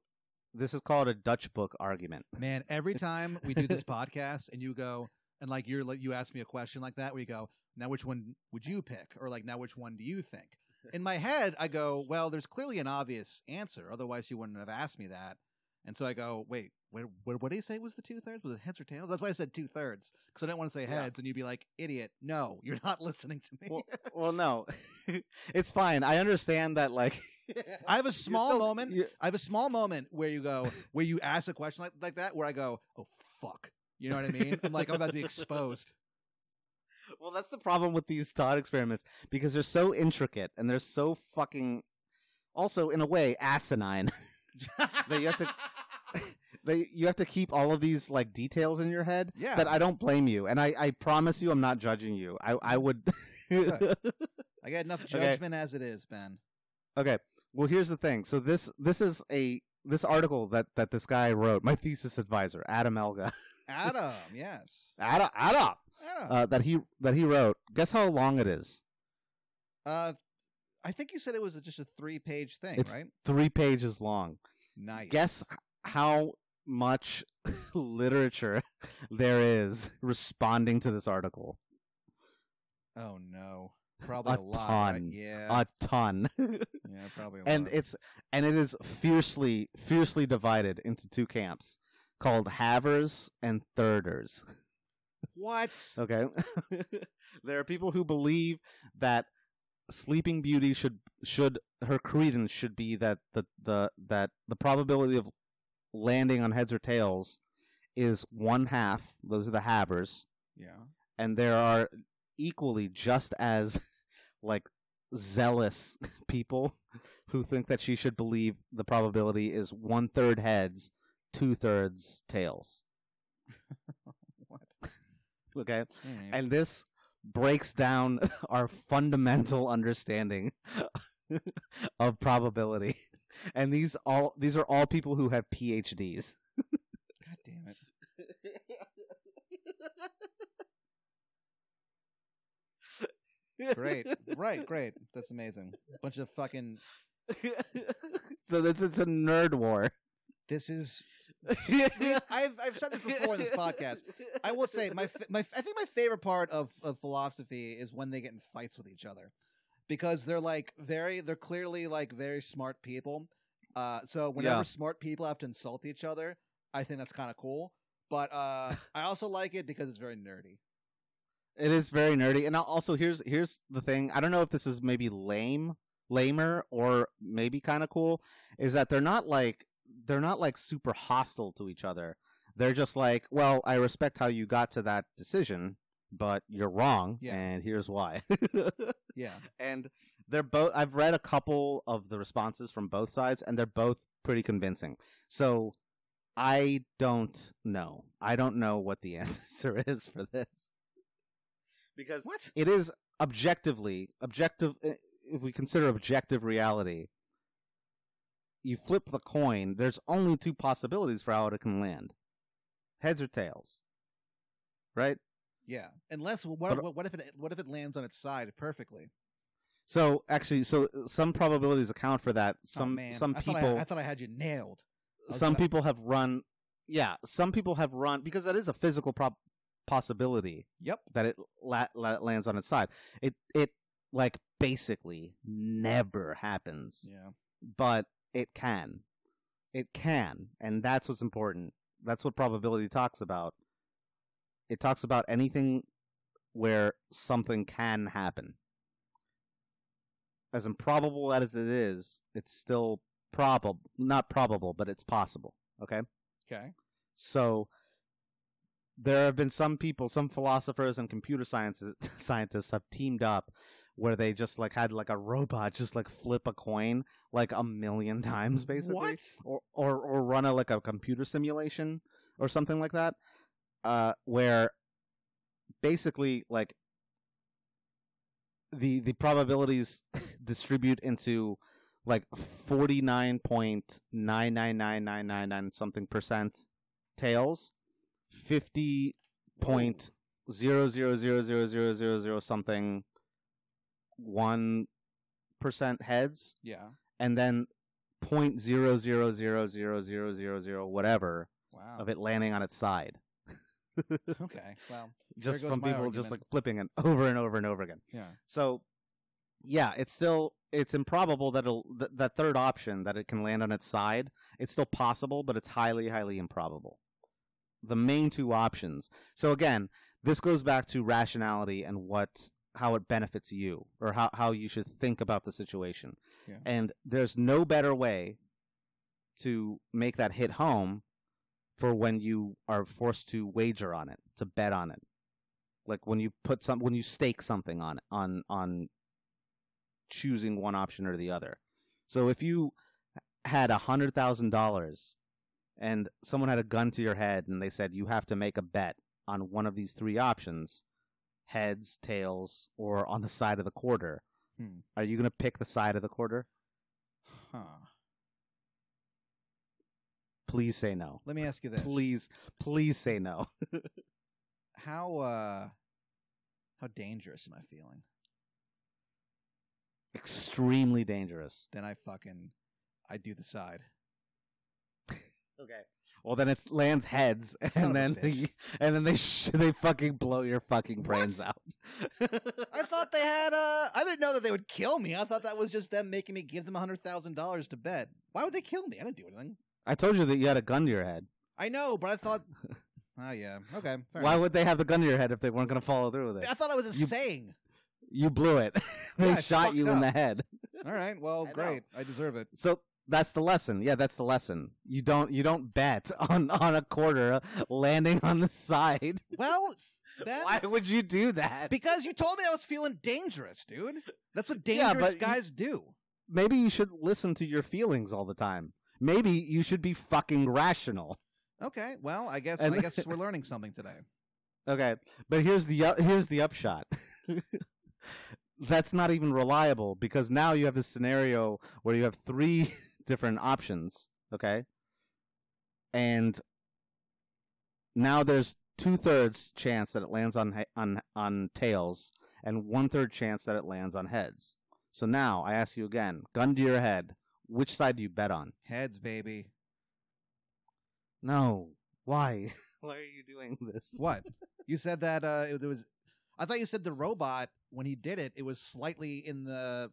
this is called a Dutch book argument. Man, every time we do this podcast and you go and like you're like you ask me a question like that where you go, now which one would you pick? Or like now which one do you think? In my head, I go, well, there's clearly an obvious answer. Otherwise, you wouldn't have asked me that. And so I go, wait, what, what, what did he say was the two thirds? Was it heads or tails? That's why I said two thirds because I didn't want to say Yeah. heads, and you'd be like, idiot. No, you're not listening to me. Well, well no. it's fine. I understand that, like. I have a small still- moment you're- I have a small moment where you go, where you ask a question like, like that, where I go, oh, fuck. You know what I mean? I'm like, I'm about to be exposed. Well, that's the problem with these thought experiments because they're so intricate and they're so fucking, also in a way asinine. That you have to- they you have to keep all of these like details in your head. Yeah. But I don't blame you, and I I promise you, I'm not judging you. I I would. I got enough Okay. judgment as it is, Ben. okay. Well, here's the thing. So this this is a this article that that this guy wrote. My thesis advisor, Adam Elga. Adam, yes. Adam Adam. Uh, that he that he wrote. Guess how long it is? Uh, I think you said it was just a three page thing, It's- right? Three pages long. Nice. Guess how much literature there is responding to this article. Oh no. Probably a, A lot. ton. Yeah. A ton. yeah, probably a and lot. it's and it is fiercely fiercely divided into two camps called halfers and thirders. What? Okay. there are people who believe that Sleeping Beauty should should her credence should be that the the that the probability of landing on heads or tails is one half. Those are the halfers, Yeah. and there are equally just as like zealous people who think that she should believe the probability is one third heads, two thirds tails. Okay. And this breaks down our fundamental understanding of probability and these all these are all people who have phds God damn it. Great. right, great. That's amazing. Bunch of fucking so this it's a nerd war this is I've I've said this before in this podcast. I will say my my I think my favorite part of of philosophy is when they get in fights with each other, because they're like very they're clearly like very smart people. Uh, so whenever Yeah. smart people have to insult each other, I think that's kind of cool. But uh, I also like it because it's very nerdy. It is very nerdy, and al- also here's here's the thing. I don't know if this is maybe lame, lamer, or maybe kind of cool. Is that they're not like they're not like super hostile to each other. They're just like, well, I respect how you got to that decision, but you're wrong, Yeah. and here's why. Yeah, and they're both. I've read a couple of the responses from both sides, and they're both pretty convincing. So I don't know. I don't know what the answer is for this because what? it is objectively objective eh, if we consider objective reality you flip the coin there's only two possibilities for how it can land heads or tails right Yeah, unless what But- uh, what, what if it what if it lands on its side perfectly? so actually so uh, some probabilities account for that Oh, some man. some I thought people I, I thought I had you nailed. some people have run yeah some people have run because that is a physical prob possibility Yep. that it la- la- lands on its side it it like basically never happens Yeah. but it can. It can, and that's what's important. That's what probability talks about. It talks about anything where something can happen. As improbable as it is, it's still probable, not probable, but it's possible. Okay? Okay. So there have been some people, some philosophers and computer sciences scientists have teamed up where they just like had like a robot just like flip a coin like a million times basically What? or or or run a like a computer simulation or something like that uh where basically like the the probabilities distribute into like 49.999999 something percent tails 50 point zero zero zero zero zero zero zero something one percent heads Yeah. and then point zero zero zero zero zero zero zero whatever Wow. of it landing on its side Okay. Well. just from people just like flipping it over and over and over again Yeah. so yeah it's still it's improbable that it'll th- that third option that it can land on its side it's still possible but it's highly highly improbable the main two options so again this goes back to rationality and what how it benefits you or how, how you should think about the situation. Yeah. and there's no better way to make that hit home for when you are forced to wager on it to bet on it. Like when you put some when you stake something on on on choosing one option or the other. So if you had a hundred thousand dollars and someone had a gun to your head and they said you have to make a bet on one of these three options heads tails or on the side of the quarter Hmm. are you going to pick the side of the quarter Huh. please say no Let me ask you this. please please say no How uh how dangerous am I feeling? extremely dangerous. Then I fucking I do the side. Okay. Well, then it lands heads, and of then bitch. and then they sh- they fucking blow your fucking brains What? out. I thought they had uh I didn't know that they would kill me. I thought that was just them making me give them a hundred thousand dollars to bet. Why would they kill me? I didn't do anything. I told you that you had a gun to your head. I know, but I thought Oh yeah. Okay. fair Why enough. would they have the gun to your head if they weren't going to follow through with it? I thought it was a You- saying. You blew it. they Yeah, shot fucked you in the head. All right. Well, I know. great. I deserve it. So that's the lesson. Yeah, that's the lesson. You don't you don't bet on on a quarter landing on the side. Well, then Why would you do that? because you told me I was feeling dangerous, dude. That's what Yeah, dangerous you- guys do. Maybe you should listen to your feelings all the time. Maybe you should be fucking rational. Okay. Well, I guess And- I guess we're learning something today. Okay, but here's the uh, here's the upshot. That's not even reliable because now you have this scenario where you have three different options. Okay, and now there's two thirds chance that it lands on on on tails and one third chance that it lands on heads. So now I ask you again, gun to your head, which side do you bet on? Heads, baby. No, why? Why are you doing this? What? you said that uh it, there was I thought you said the robot when he did it, it was slightly in the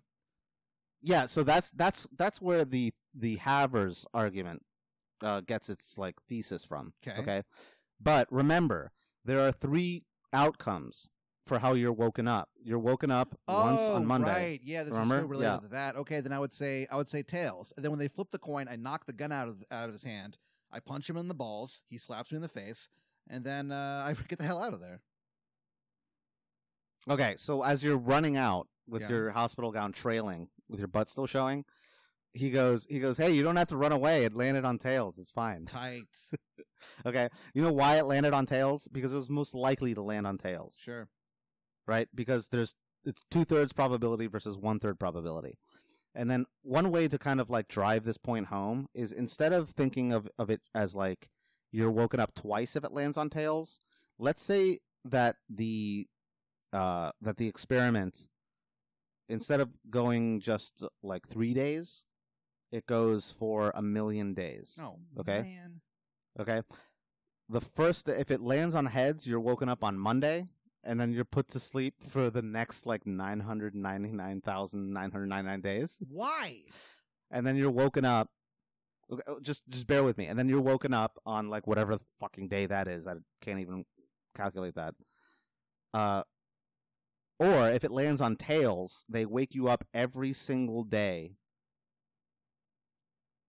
Yeah, so that's that's that's where the the Halfers argument uh, gets its like thesis from. Okay, but remember there are three outcomes for how you're woken up. You're woken up once oh, on Monday. Right. Yeah, this is Remember? still related Yeah. to that. Okay, then I would say I would say tails. And then when they flip the coin, I knock the gun out of out of his hand. I punch him in the balls. He slaps me in the face, and then uh, I get the hell out of there. Okay, so as you're running out with Yeah. your hospital gown trailing, with your butt still showing, he goes he goes, "Hey, you don't have to run away. It landed on tails. It's fine." Tight. Okay, you know why it landed on tails? Because it was most likely to land on tails. sure. right? Because there's it's two thirds probability versus one third probability. And then one way to kind of like drive this point home is instead of thinking of, of it as like you're woken up twice if it lands on tails, let's say that the uh that the experiment instead of going just like three days, it goes for a million days. Oh, Okay. man. Okay. The first, if it lands on heads, you're woken up on Monday, and then you're put to sleep for the next like 999,999 days. Why? And then you're woken up. oh, Just, just bear with me. And then you're woken up on like whatever fucking day that is. I can't even calculate that. Uh, or if it lands on tails, they wake you up every single day.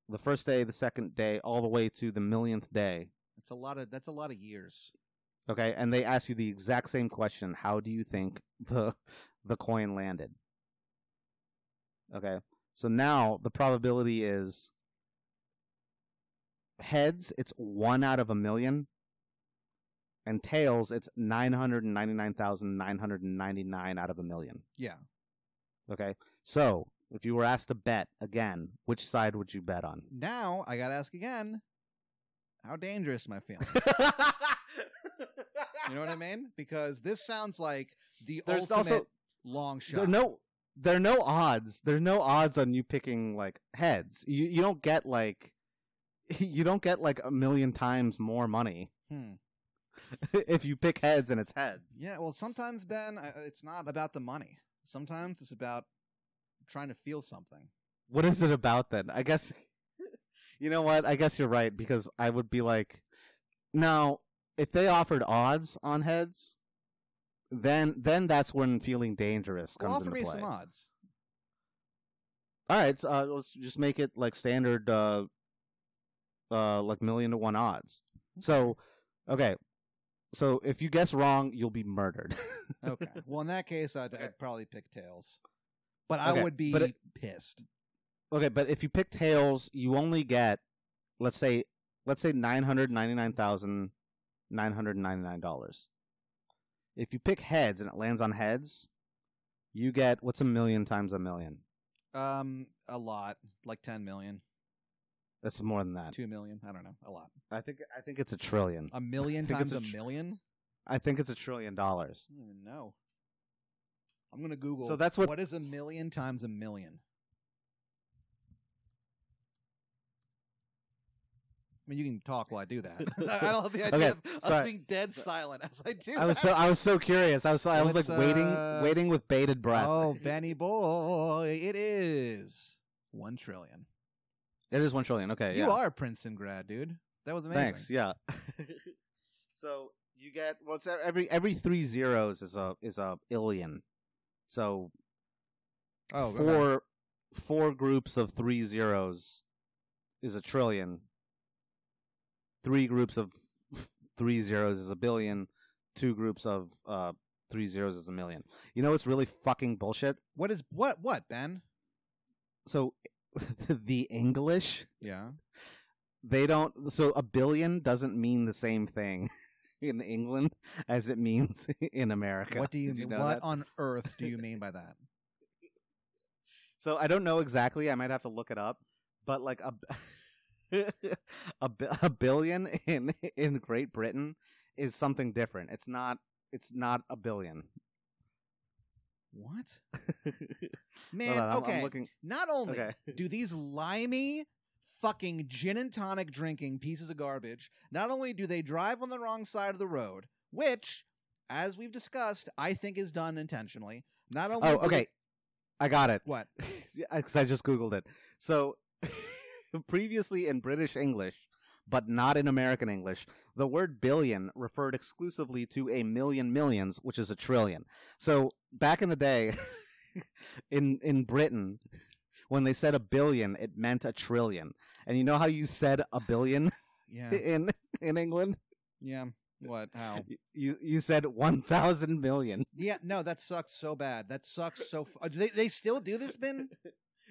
The first day, the second day, all the way to the millionth day. That's a lot of that's a lot of years. Okay, and they ask you the exact same question. How do you think the the coin landed? Okay. So now the probability is heads, it's one out of a million. And tails, it's nine hundred and ninety nine thousand nine hundred and ninety nine out of a million. Yeah. Okay. So if you were asked to bet again, which side would you bet on? Now I gotta ask again. How dangerous am I feeling? you know what I mean? Because this sounds like the There's ultimate also long shot. There are no there are no odds. There are no odds on you picking like heads. You you don't get like you don't get like a million times more money Hmm. if you pick heads and it's heads. Yeah. Well, sometimes Ben, it's not about the money. Sometimes it's about trying to feel something. What is it about then? I guess you know what? I guess you're right because I would be like now if they offered odds on heads then then that's when feeling dangerous Well, comes offer into me play. some odds. All right, so, uh, let's just make it like standard, uh, uh, like million to one odds. So, okay, so if you guess wrong, you'll be murdered. Okay. well, in that case, I'd. I'd probably pick tails. But Okay, I would be but it- pissed. okay, but if you pick tails, you only get, let's say, let's say nine hundred ninety nine thousand nine hundred ninety nine dollars. If you pick heads and it lands on heads, you get what's a million times a million? Um, a lot, like ten million, That's more than that. two million. I don't know, a lot. I think I think it's a trillion. A million I think times it's a, a tr- million. I think it's a trillion dollars. I don't even know. I'm gonna Google. So that's what- What is a million times a million? I mean, you can talk while I do that. I don't have the idea Okay, of us sorry. being dead silent as I do. I was so I was so curious. I was I was like waiting uh, waiting with bated breath. Oh, Benny boy, it is one trillion. It is one trillion. Okay, You yeah. are a Princeton grad, dude. That was amazing. Thanks. Yeah. so you get what's well, every every three zeros is a is a illion. So Oh, okay. four four groups of three zeros is a trillion. Three groups of three zeros is a billion. Two groups of uh three zeros is a million. You know what's really fucking bullshit? What is what? What Ben? So the English Yeah. they don't so a billion doesn't mean the same thing in England as it means in America. What do you, Did mean? what that? on earth do you mean by that? So I don't know exactly. I might have to look it up. But like a a, a billion in in Great Britain is something different. It's not it's not a billion. What? Man, on, I'm- I'm okay. looking- Not only Okay. do these limey fucking gin and tonic drinking pieces of garbage, not only do they drive on the wrong side of the road, which, as we've discussed, I think is done intentionally. Not only Oh, do they- okay. I got it. what? Because I just googled it. So previously in British English, but not in American English, the word billion referred exclusively to a million millions, which is a trillion. So back in the day, in in Britain, when they said a billion, it meant a trillion. And you know how you said a billion Yeah, in in England? yeah. What? How? You you said one thousand million. Yeah, no, that sucks so bad. That sucks so. F- do they they still do this, Ben?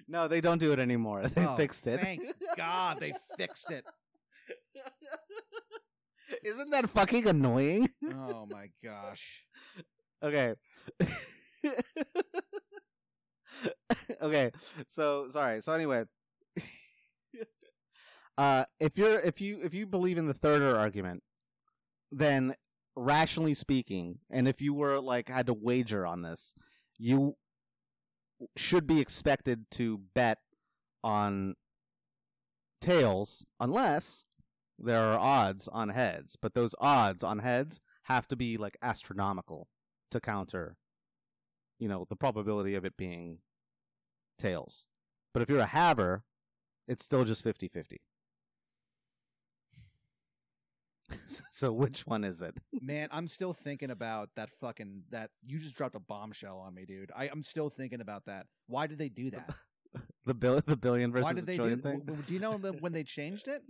No, they don't do it anymore. They Oh, fixed it. Thank God they fixed it. Isn't that fucking annoying? Oh my gosh. Okay. okay. So sorry. So anyway, uh, if you're if you if you believe in the thirder argument, then rationally speaking, and if you were like had to wager on this, you should be expected to bet on tails unless there are odds on heads. But those odds on heads have to be like astronomical to counter, you know, the probability of it being tails. But if you're a halfer, it's still just 50 50. so which one is it? Man, I'm still thinking about that fucking that you just dropped a bombshell on me, dude. I, I'm still thinking about that. Why did they do that? The bill, the billion versus Why did the they do? trillion w- thing? Do you know the, when they changed it?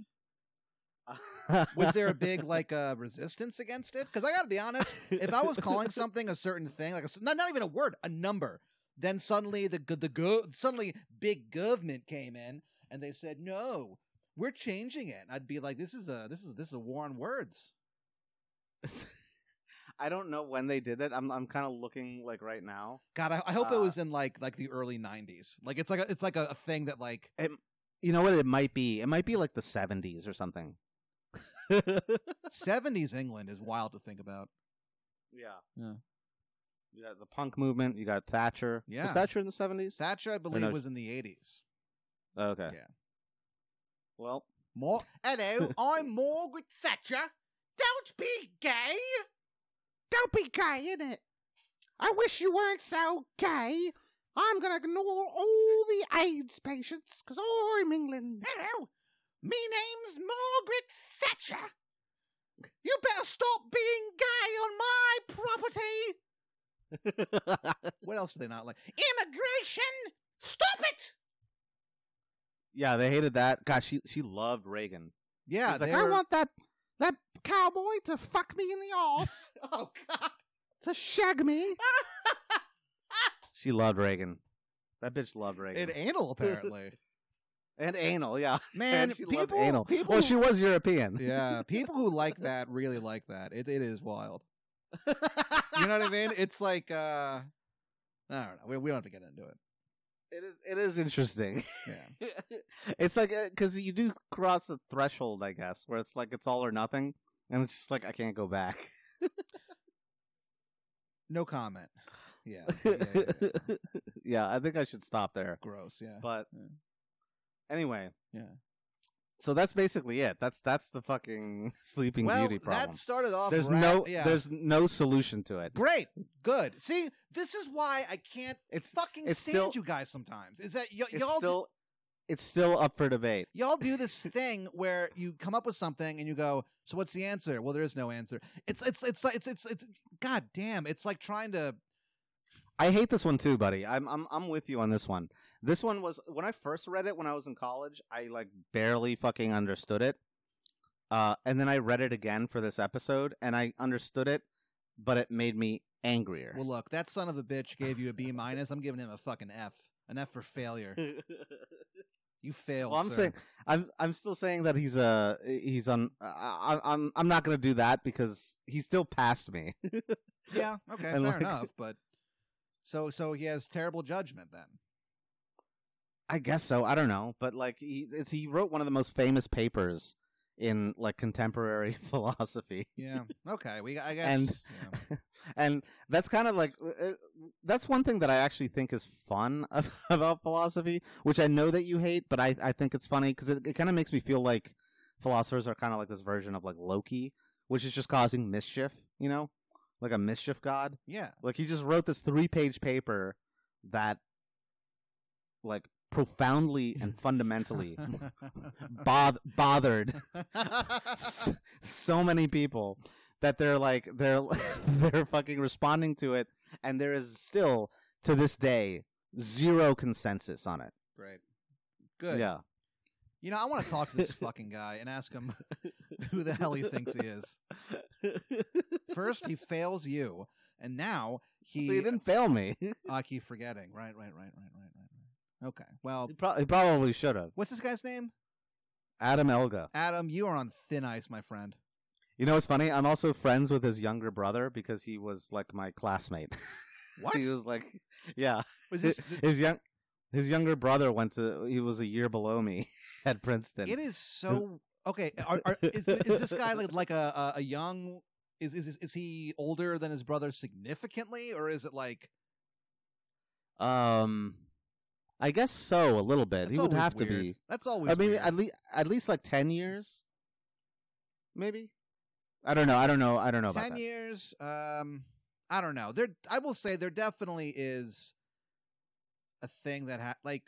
Was there a big like uh, resistance against it? Because I got to be honest, if I was calling something a certain thing, like a, not not even a word, a number, then suddenly the the go- suddenly big government came in and they said no, we're changing it. I'd be like, this is a this is this is a war on words. I don't know when they did it. I'm I'm kind of looking like right now. God, I, I hope it Uh, was in like like the early '90s. Like it's like a, it's like a, a thing that like You know what it might be? It might be like the 70s or something. '70s England is wild to think about. Yeah. Yeah. You got the punk movement. You got Thatcher. Yeah. Was Thatcher in the 70s? Thatcher, I believe, no- was in the '80s. okay. Yeah. Well, More. Hello, I'm Margaret Thatcher. Don't be gay. Don't be gay, innit? I wish you weren't so gay. I'm gonna ignore all the AIDS patients, because I'm England. Hello, me name's Margaret Thatcher. You better stop being gay on my property. What else do they not like? Immigration. Stop it. yeah, they hated that. Gosh, she she loved Reagan. Yeah, like, I were- want that that cowboy to fuck me in the ass. Oh God. to shag me. She loved Reagan. That bitch loved Reagan. And anal apparently. And anal, yeah. Man, and she loved people, anal. people. well, she was European. yeah, people who like that really like that. It it is wild. You know what I mean? It's like uh I don't know. We, we don't have to get into it. It is. It is interesting. Yeah. it's like because you do cross a threshold, I guess, where it's like it's all or nothing, and it's just like I can't go back. No comment. Yeah. yeah, yeah, yeah. yeah, I think I should stop there. Gross. Yeah. But. Anyway, Yeah. So that's basically it. That's that's the fucking Sleeping well, Beauty problem. that started off. There's ra- no Yeah. there's no solution to it. Great, good. See, this is why I can't It's fucking it's stand still- you guys. Sometimes is that y- it's y'all still it's still up for debate. y'all do this thing where you come up with something and you go, "So what's the answer?" Well, there is no answer. It's it's it's like it's it's it's god damn. It's like trying to. I hate this one too, buddy. I'm I'm I'm with you on this one. This one was when I first read it when I was in college. I like barely fucking understood it. Uh, and then I read it again for this episode, and I understood it, but it made me angrier. Well, look, that son of a bitch gave you a B minus. I'm giving him a fucking F, an F for failure. You failed. Well, I'm sir. saying I'm I'm still saying that he's uh he's on. I, I- I'm I'm not gonna do that because he's still past me. yeah, okay, And, fair like- enough. But so so he has terrible judgment then. I guess so. I don't know, but like he he wrote one of the most famous papers in like contemporary philosophy. Yeah. Okay. We. I guess. And- yeah. and that's kind of like uh, that's one thing that I actually think is fun of, about philosophy, which I know that you hate, but I I think it's funny because it, it kind of makes me feel like philosophers are kind of like this version of like Loki, which is just causing mischief, you know, like a mischief god. Yeah. Like he just wrote this three page paper that like profoundly and fundamentally both- bothered so many people that they're like they're they're fucking responding to it and there is still to this day zero consensus on it. Right. Good. Yeah. You know, I want to talk to this fucking guy and ask him who the hell he thinks he is. First, he fails you, and now he. he didn't fail me. I keep forgetting. Right, right, right, right, right, right. Okay. Well, He, pro- he probably should have. what's this guy's name? Adam Elga. Adam. You are on thin ice, my friend. You know what's funny? I'm also friends with his younger brother because he was like my classmate. What? he was like, yeah. Was His, this? his young his younger brother went to. He was a year below me at Princeton. It is so okay. Are, are, is, is this guy like, like a, a young? Is, is is he older than his brother significantly, or is it like Um, I guess so. A little bit. That's he would have to be. that's always? I mean, weird. at least at least like ten years, maybe. I don't know. I don't know. I don't know about ten that. years. Um, I don't know. There, I will say there definitely is a thing that ha- like.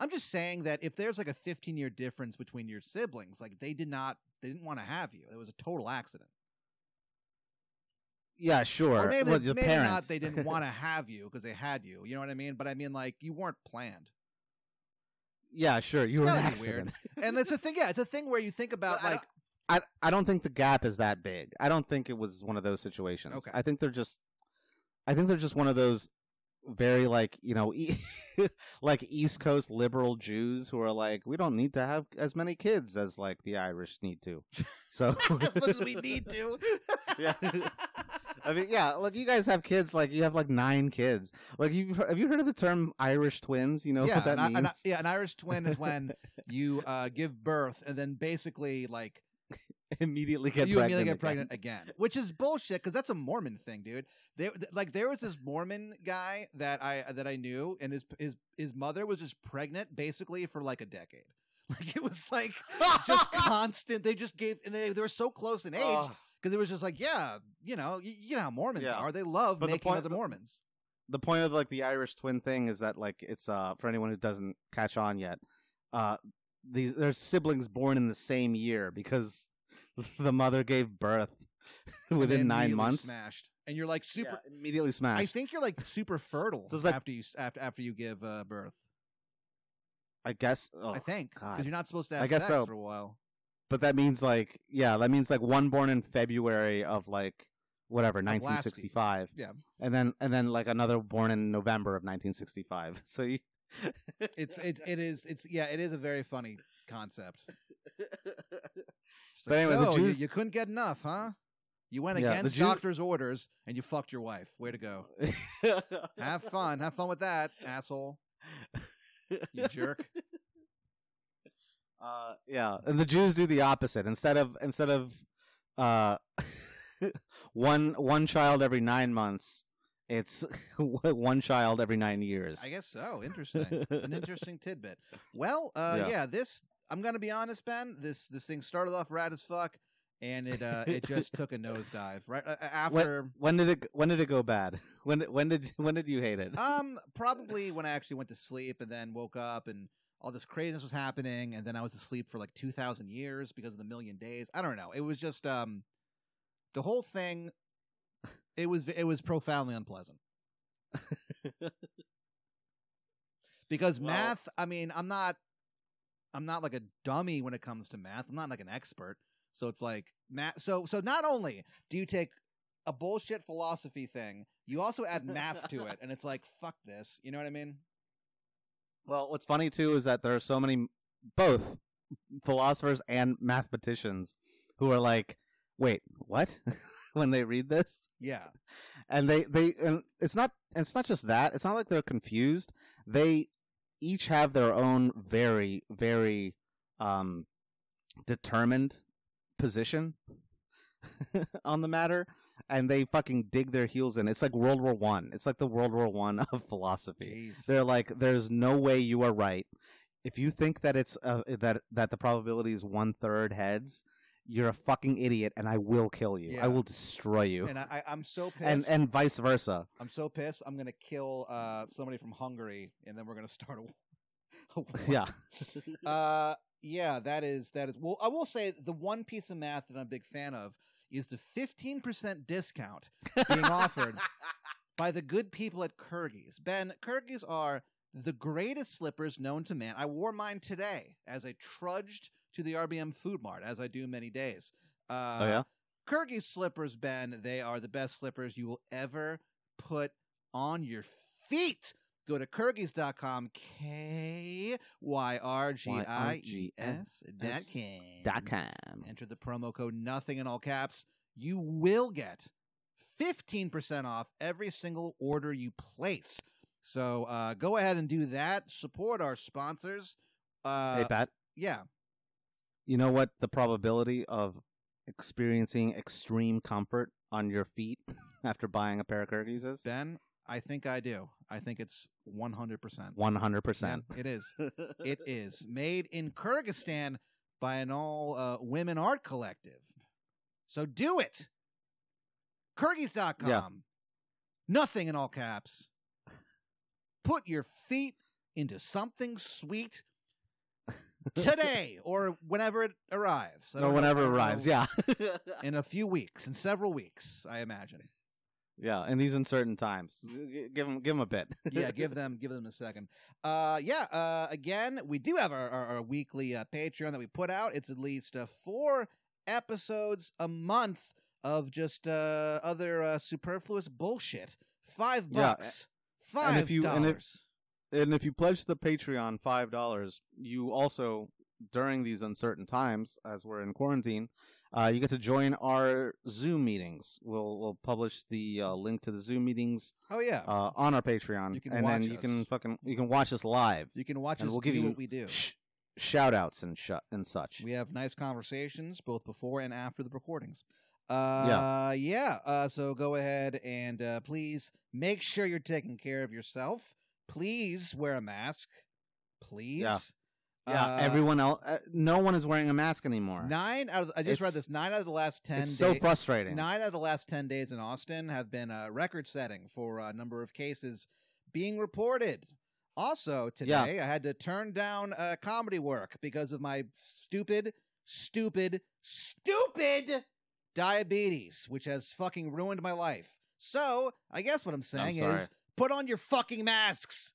I'm just saying that if there's like a 15 year difference between your siblings, like they did not, they didn't want to have you. It was a total accident. Yeah, sure. Or maybe, Well, the maybe parents. not. They didn't want to have you because they had you. You know what I mean? But I mean, like you weren't planned. yeah, sure. You It's were an accident. And it's a thing. Yeah, it's a thing where you think about But I like I I don't think the gap is that big. I don't think it was one of those situations. Okay. I think they're just I think they're just one of those very like, you know, e- like East Coast liberal Jews who are like we don't need to have as many kids as like the Irish need to. So as much as we need to. Yeah. I mean, yeah, look, you guys have kids like you have like 9 kids. Like you have you heard of the term Irish twins? You know yeah, what that an, means? an- yeah, an Irish twin is when you uh, give birth and then basically like immediately get you pregnant. immediately get again. pregnant again, which is bullshit because that's a Mormon thing, dude. There, th- like, there was this Mormon guy that I that I knew, and his his his mother was just pregnant basically for like a decade. Like it was like just constant. They just gave, and they they were so close in age because it was just like, yeah, you know, you, you know how Mormons Yeah. are. They love But the making point- other Mormons. the point of like the Irish twin thing is that like it's uh for anyone who doesn't catch on yet, uh these there's siblings born in the same year because the mother gave birth within nine months. smashed, and you're like super. Yeah, immediately smashed. I think you're like super fertile So like- after you after after you give uh, birth. I guess. Oh, I think because you're not supposed to I have guess sex so. for a while. but that means like yeah, that means like one born in February of like whatever 1965. Yeah. and then and then like another born in November of 1965. So you. It's it it is it's yeah it is a very funny concept. But anyway, so, you- Jews- you, couldn't get enough, huh? You went Yeah, against Jew- doctor's orders and you fucked your wife. Way to go! Have fun, have fun with that, asshole. You jerk. Uh, yeah, and the Jews do the opposite. Instead of instead of uh, one one child every nine months, It's one child every nine years. I guess so. Interesting. An interesting tidbit. Well, uh, Yeah. yeah. This I'm gonna be honest, Ben. This this thing started off rad as fuck, and it uh, it just took a nosedive right uh, after. When did it when did it go bad? When when did when did you hate it? Um, probably when I actually went to sleep and then woke up and all this craziness was happening, and then I was asleep for like two thousand years because of the million days. I don't know. It was just um, the whole thing. It was it was profoundly unpleasant because Well- math. I mean, I'm not, I'm not like a dummy when it comes to math. I'm not like an expert. So it's like math. So so not only do you take a bullshit philosophy thing, you also add math to it, and it's like fuck this. You know what I mean? Well, what's funny too is that there are so many both philosophers and mathematicians who are like, "Wait, what?" when they read this, Yeah. and they they and it's not it's not just that. It's not like they're confused. They each have their own very very um determined position on the matter and they fucking dig their heels in. It's like World War 1. It's like the World War 1 of philosophy. Jeez. They're like, there's no way you are right. If you think that it's uh, that that the probability is one third heads, you're a fucking idiot, and I will kill you. Yeah. I will destroy you, And I, I'm so pissed. and and vice versa. I'm so pissed. I'm gonna kill uh, somebody from Hungary, and then we're gonna start a. a war. Yeah, Uh, yeah, that is that is. Well, I will say the one piece of math that I'm a big fan of is the 15% discount being offered by the good people at Kyrgies. Ben, Kyrgies are the greatest slippers known to man. I wore mine today as I trudged to the RBM Food Mart, as I do many days. Uh, oh yeah. Kyrgies slippers, Ben, they are the best slippers you will ever put on your feet. Go to Kyrgies.com, K Y R G I E S dot com. Dot com. Enter the promo code nothing in all caps. You will get 15% off every single order you place. So uh, go ahead and do that. Support our sponsors. Uh, hey Pat, yeah. You know what the probability of experiencing extreme comfort on your feet after buying a pair of Kyrgies is? Ben, I think I do. I think it's 100%. One hundred Yeah, percent. it is. It is made in Kyrgyzstan by an all uh, women art collective. So do it. Kyrgies.com. Yeah. Nothing in all caps. Put your feet into something sweet today or whenever it arrives. I Or don't know- whenever it arrives, yeah. In a few weeks, in several weeks, I imagine. Yeah, in these uncertain times, G- give them give them a bit. yeah, give them give them a second. Uh, yeah. Uh, again, we do have our, our, our weekly uh, Patreon that we put out. It's at least uh, four episodes a month of just uh, other uh, superfluous bullshit. Five Yeah, bucks. Five and if you- and if- dollars. And if you pledge the Patreon five dollars, you also during these uncertain times, as we're in quarantine, uh, you get to join our Zoom meetings. We'll we'll publish the uh, link to the Zoom meetings Oh yeah. uh, on our Patreon, You can and then watch you us. can fucking you can watch us live. you can watch and us we'll do give you what we do. Sh- shout outs and sh- and such. We have nice conversations both before and after the recordings. Uh, yeah. Uh, so go ahead and uh, please make sure you're taking care of yourself. Please wear a mask. Please. Yeah. yeah, Uh, everyone else, uh, no one is wearing a mask anymore. Nine out of the, I just read this. Nine out of the last ten. it's so frustrating. Nine out of the last ten days in Austin have been uh, record-setting for a number of cases being reported. Also today, I had to turn down uh, comedy work because of my stupid, stupid, stupid diabetes, which has fucking ruined my life. So I guess what I'm saying sorry. is, put on your fucking masks.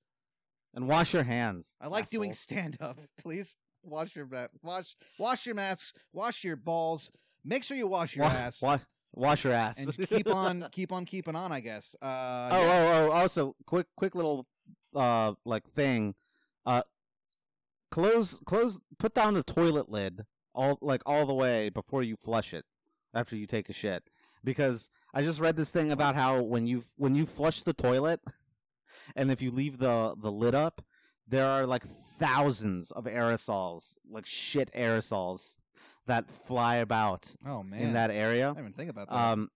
and wash your hands. I like doing stand-up. Please wash your ma- wash wash your masks, wash your balls. Make sure you wash your Wa- ass. wa- wash your ass. and keep on keep on keeping on i guess uh oh, yeah. oh, oh! Also, quick, quick little, uh, like thing. Uh, close, close. Put down the toilet lid all like all the way before you flush it after you take a shit. Because I just read this thing about how when you when you flush the toilet, and if you leave the the lid up, there are like thousands of aerosols, like shit aerosols, that fly about oh man in that i area. didn't even think about that Um,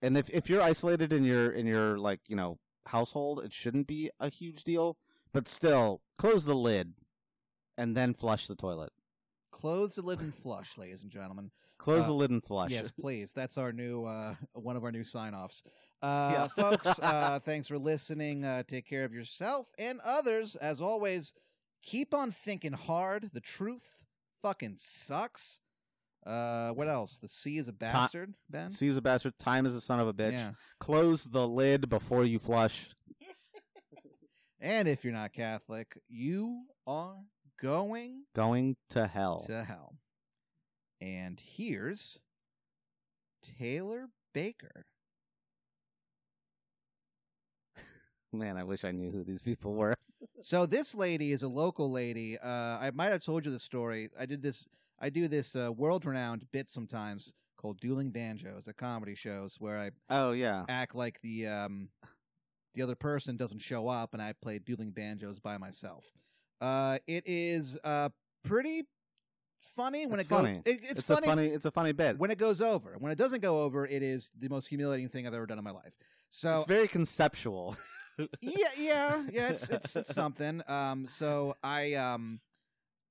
and if if you're isolated in your in your like you know household, it shouldn't be a huge deal. But still, close the lid, and then flush the toilet. Close the lid and flush, ladies and gentlemen. Close Uh, the lid and flush. Yes, please. That's our new uh, one of our new sign-offs. Uh, Yeah. folks, uh, thanks for listening. Uh, take care of yourself and others. As always, keep on thinking hard. The truth fucking sucks. Uh, what else? The sea is a bastard, Ben. C is a bastard. Time is a son of a bitch. Yeah. Close the lid before you flush. And if you're not Catholic, you are going Going to hell. to hell. And here's Taylor Baker. Man, I wish I knew who these people were. So this lady is a local lady. Uh, I might have told you the story. I did this. I do this uh, world-renowned bit sometimes called "Dueling Banjos," at comedy shows where I Oh yeah. act like the um, the other person doesn't show up, and I play dueling banjos by myself. Uh, it is uh, pretty funny when It's it goes. funny. It, it's, It's, funny, a funny. It's a funny bit. when it goes over. When it doesn't go over, it is the most humiliating thing I've ever done in my life. So it's very conceptual. yeah, yeah, yeah. It's it's, it's something. Um, so I um,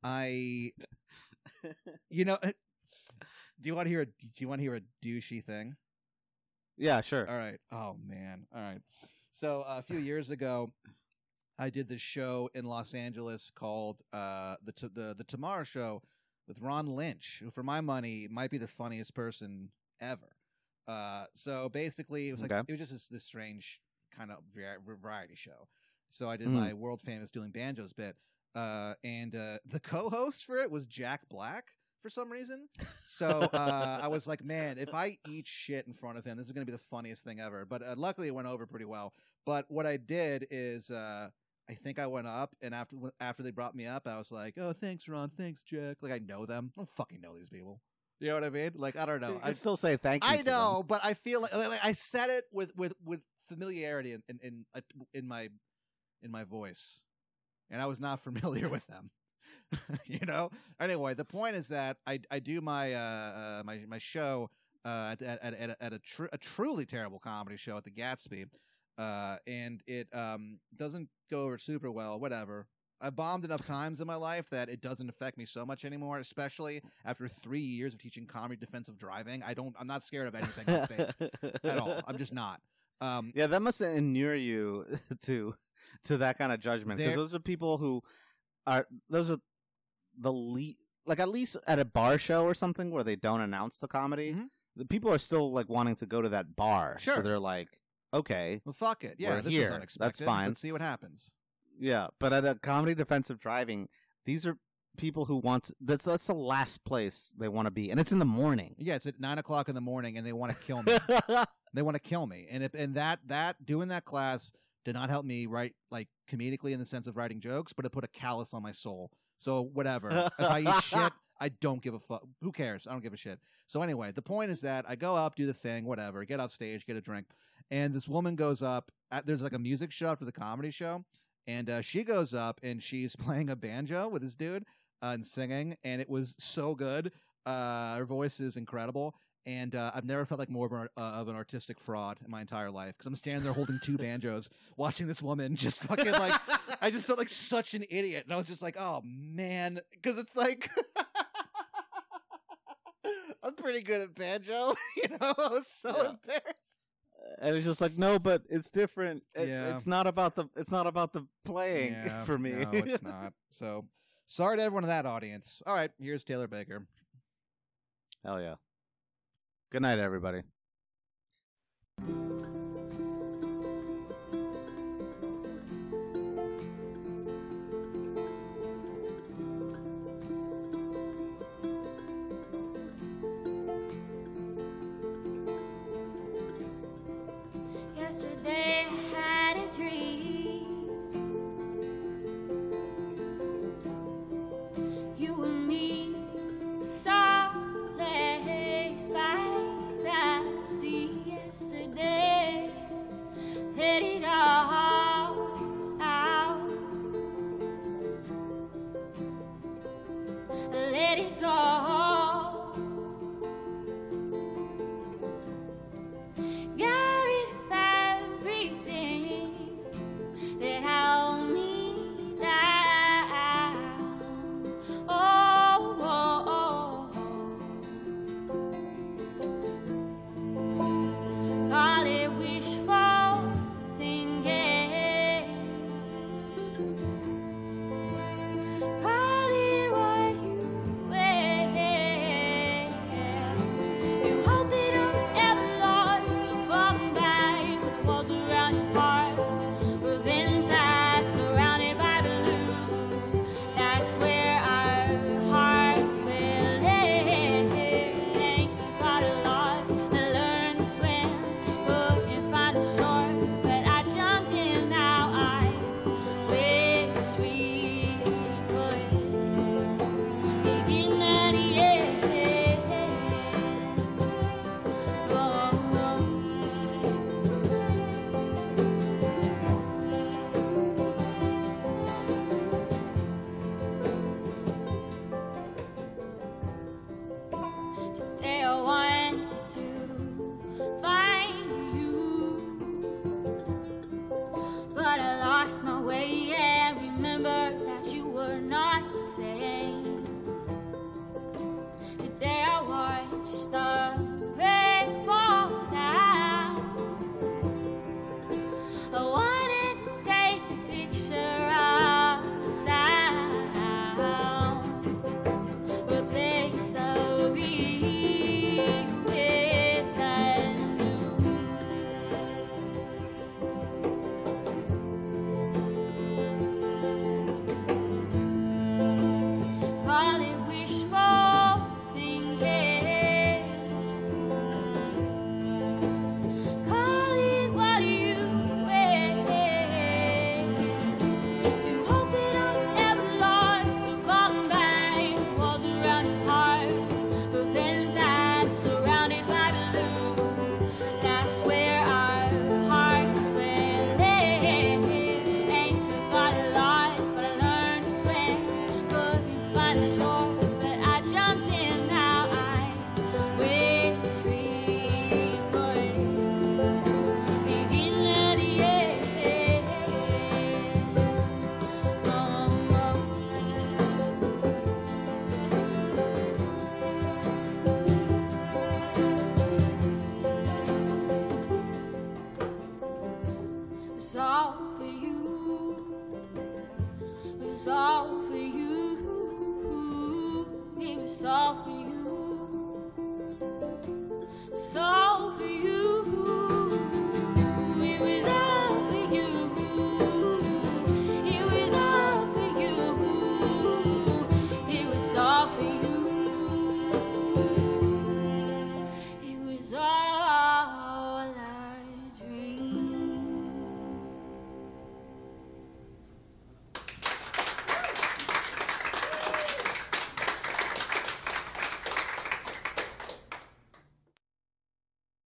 I, you know, do you want to hear a do you want to hear a douchey thing? yeah, sure. All right. Oh man. All right. So uh, a few years ago, I did this show in Los Angeles called uh, the T- the the Tomorrow Show with Ron Lynch, who, for my money, might be the funniest person ever. Uh, so basically, it was like Okay. it was just this, this strange kind of vari- variety show. So I did Mm. my world famous dueling banjos bit, uh, and uh, the co-host for it was Jack Black for some reason. So uh, I was like, man, if I eat shit in front of him, this is going to be the funniest thing ever. But uh, luckily, it went over pretty well. But what I did is, uh, I think I went up, and after after they brought me up, I was like, oh, thanks, Ron, thanks, Jack. Like I know them. I don't fucking know these people. You know what I mean? Like I don't know. I still say thank you. I to them. know, but I feel like, like I said it with with with familiarity in in in, uh, in my in my voice, and I was not familiar with them. you know. Anyway, the point is that I I do my uh, uh my my show uh at at at, a, at a, tr- a truly terrible comedy show at the Gatsby, uh, and it um doesn't go over super well. Whatever. I bombed enough times in my life that it doesn't affect me so much anymore, especially after three years of teaching comedy defensive driving. I don't. I'm not scared of anything on stage at all. I'm just not. Um, Yeah, that must inure you to to that kind of judgment because those are people who are those are the le- like at least at a bar show or something where they don't announce the comedy. Mhm. The people are still like wanting to go to that bar, so Sure. they're like, okay, well, fuck it. Yeah, We're this here. is That's fine. Let's see what happens. yeah. But at a comedy defensive driving, these are people who want that's that's the last place they want to be, and it's in the morning. Yeah, it's at nine o'clock in the morning, and they want to kill me. they want to kill me, and if, and that that doing that class did not help me write like comedically in the sense of writing jokes, but it put a callus on my soul. So whatever. if I eat shit, I don't give a fuck. Who cares? I don't give a shit. So anyway, the point is that I go up, do the thing, whatever, get off stage, get a drink, and this woman goes up. At, there's like a music show after the comedy show, and uh, she goes up and she's playing a banjo with this dude uh, and singing, and it was so good. Uh, her voice is incredible, and uh, I've never felt like more of an, uh, of an artistic fraud in my entire life because I'm standing there holding two banjos, watching this woman just fucking like. I just felt like such an idiot, and I was just like, "Oh man," because it's like. I'm pretty good at banjo, you know. I was so Yeah. embarrassed. And it's just like no, but it's different. It's Yeah. it's not about the it's not about the playing Yeah, for me. No, it's not. So sorry to everyone in that audience. All right, here's Taylor Baker. Hell yeah. Good night, everybody.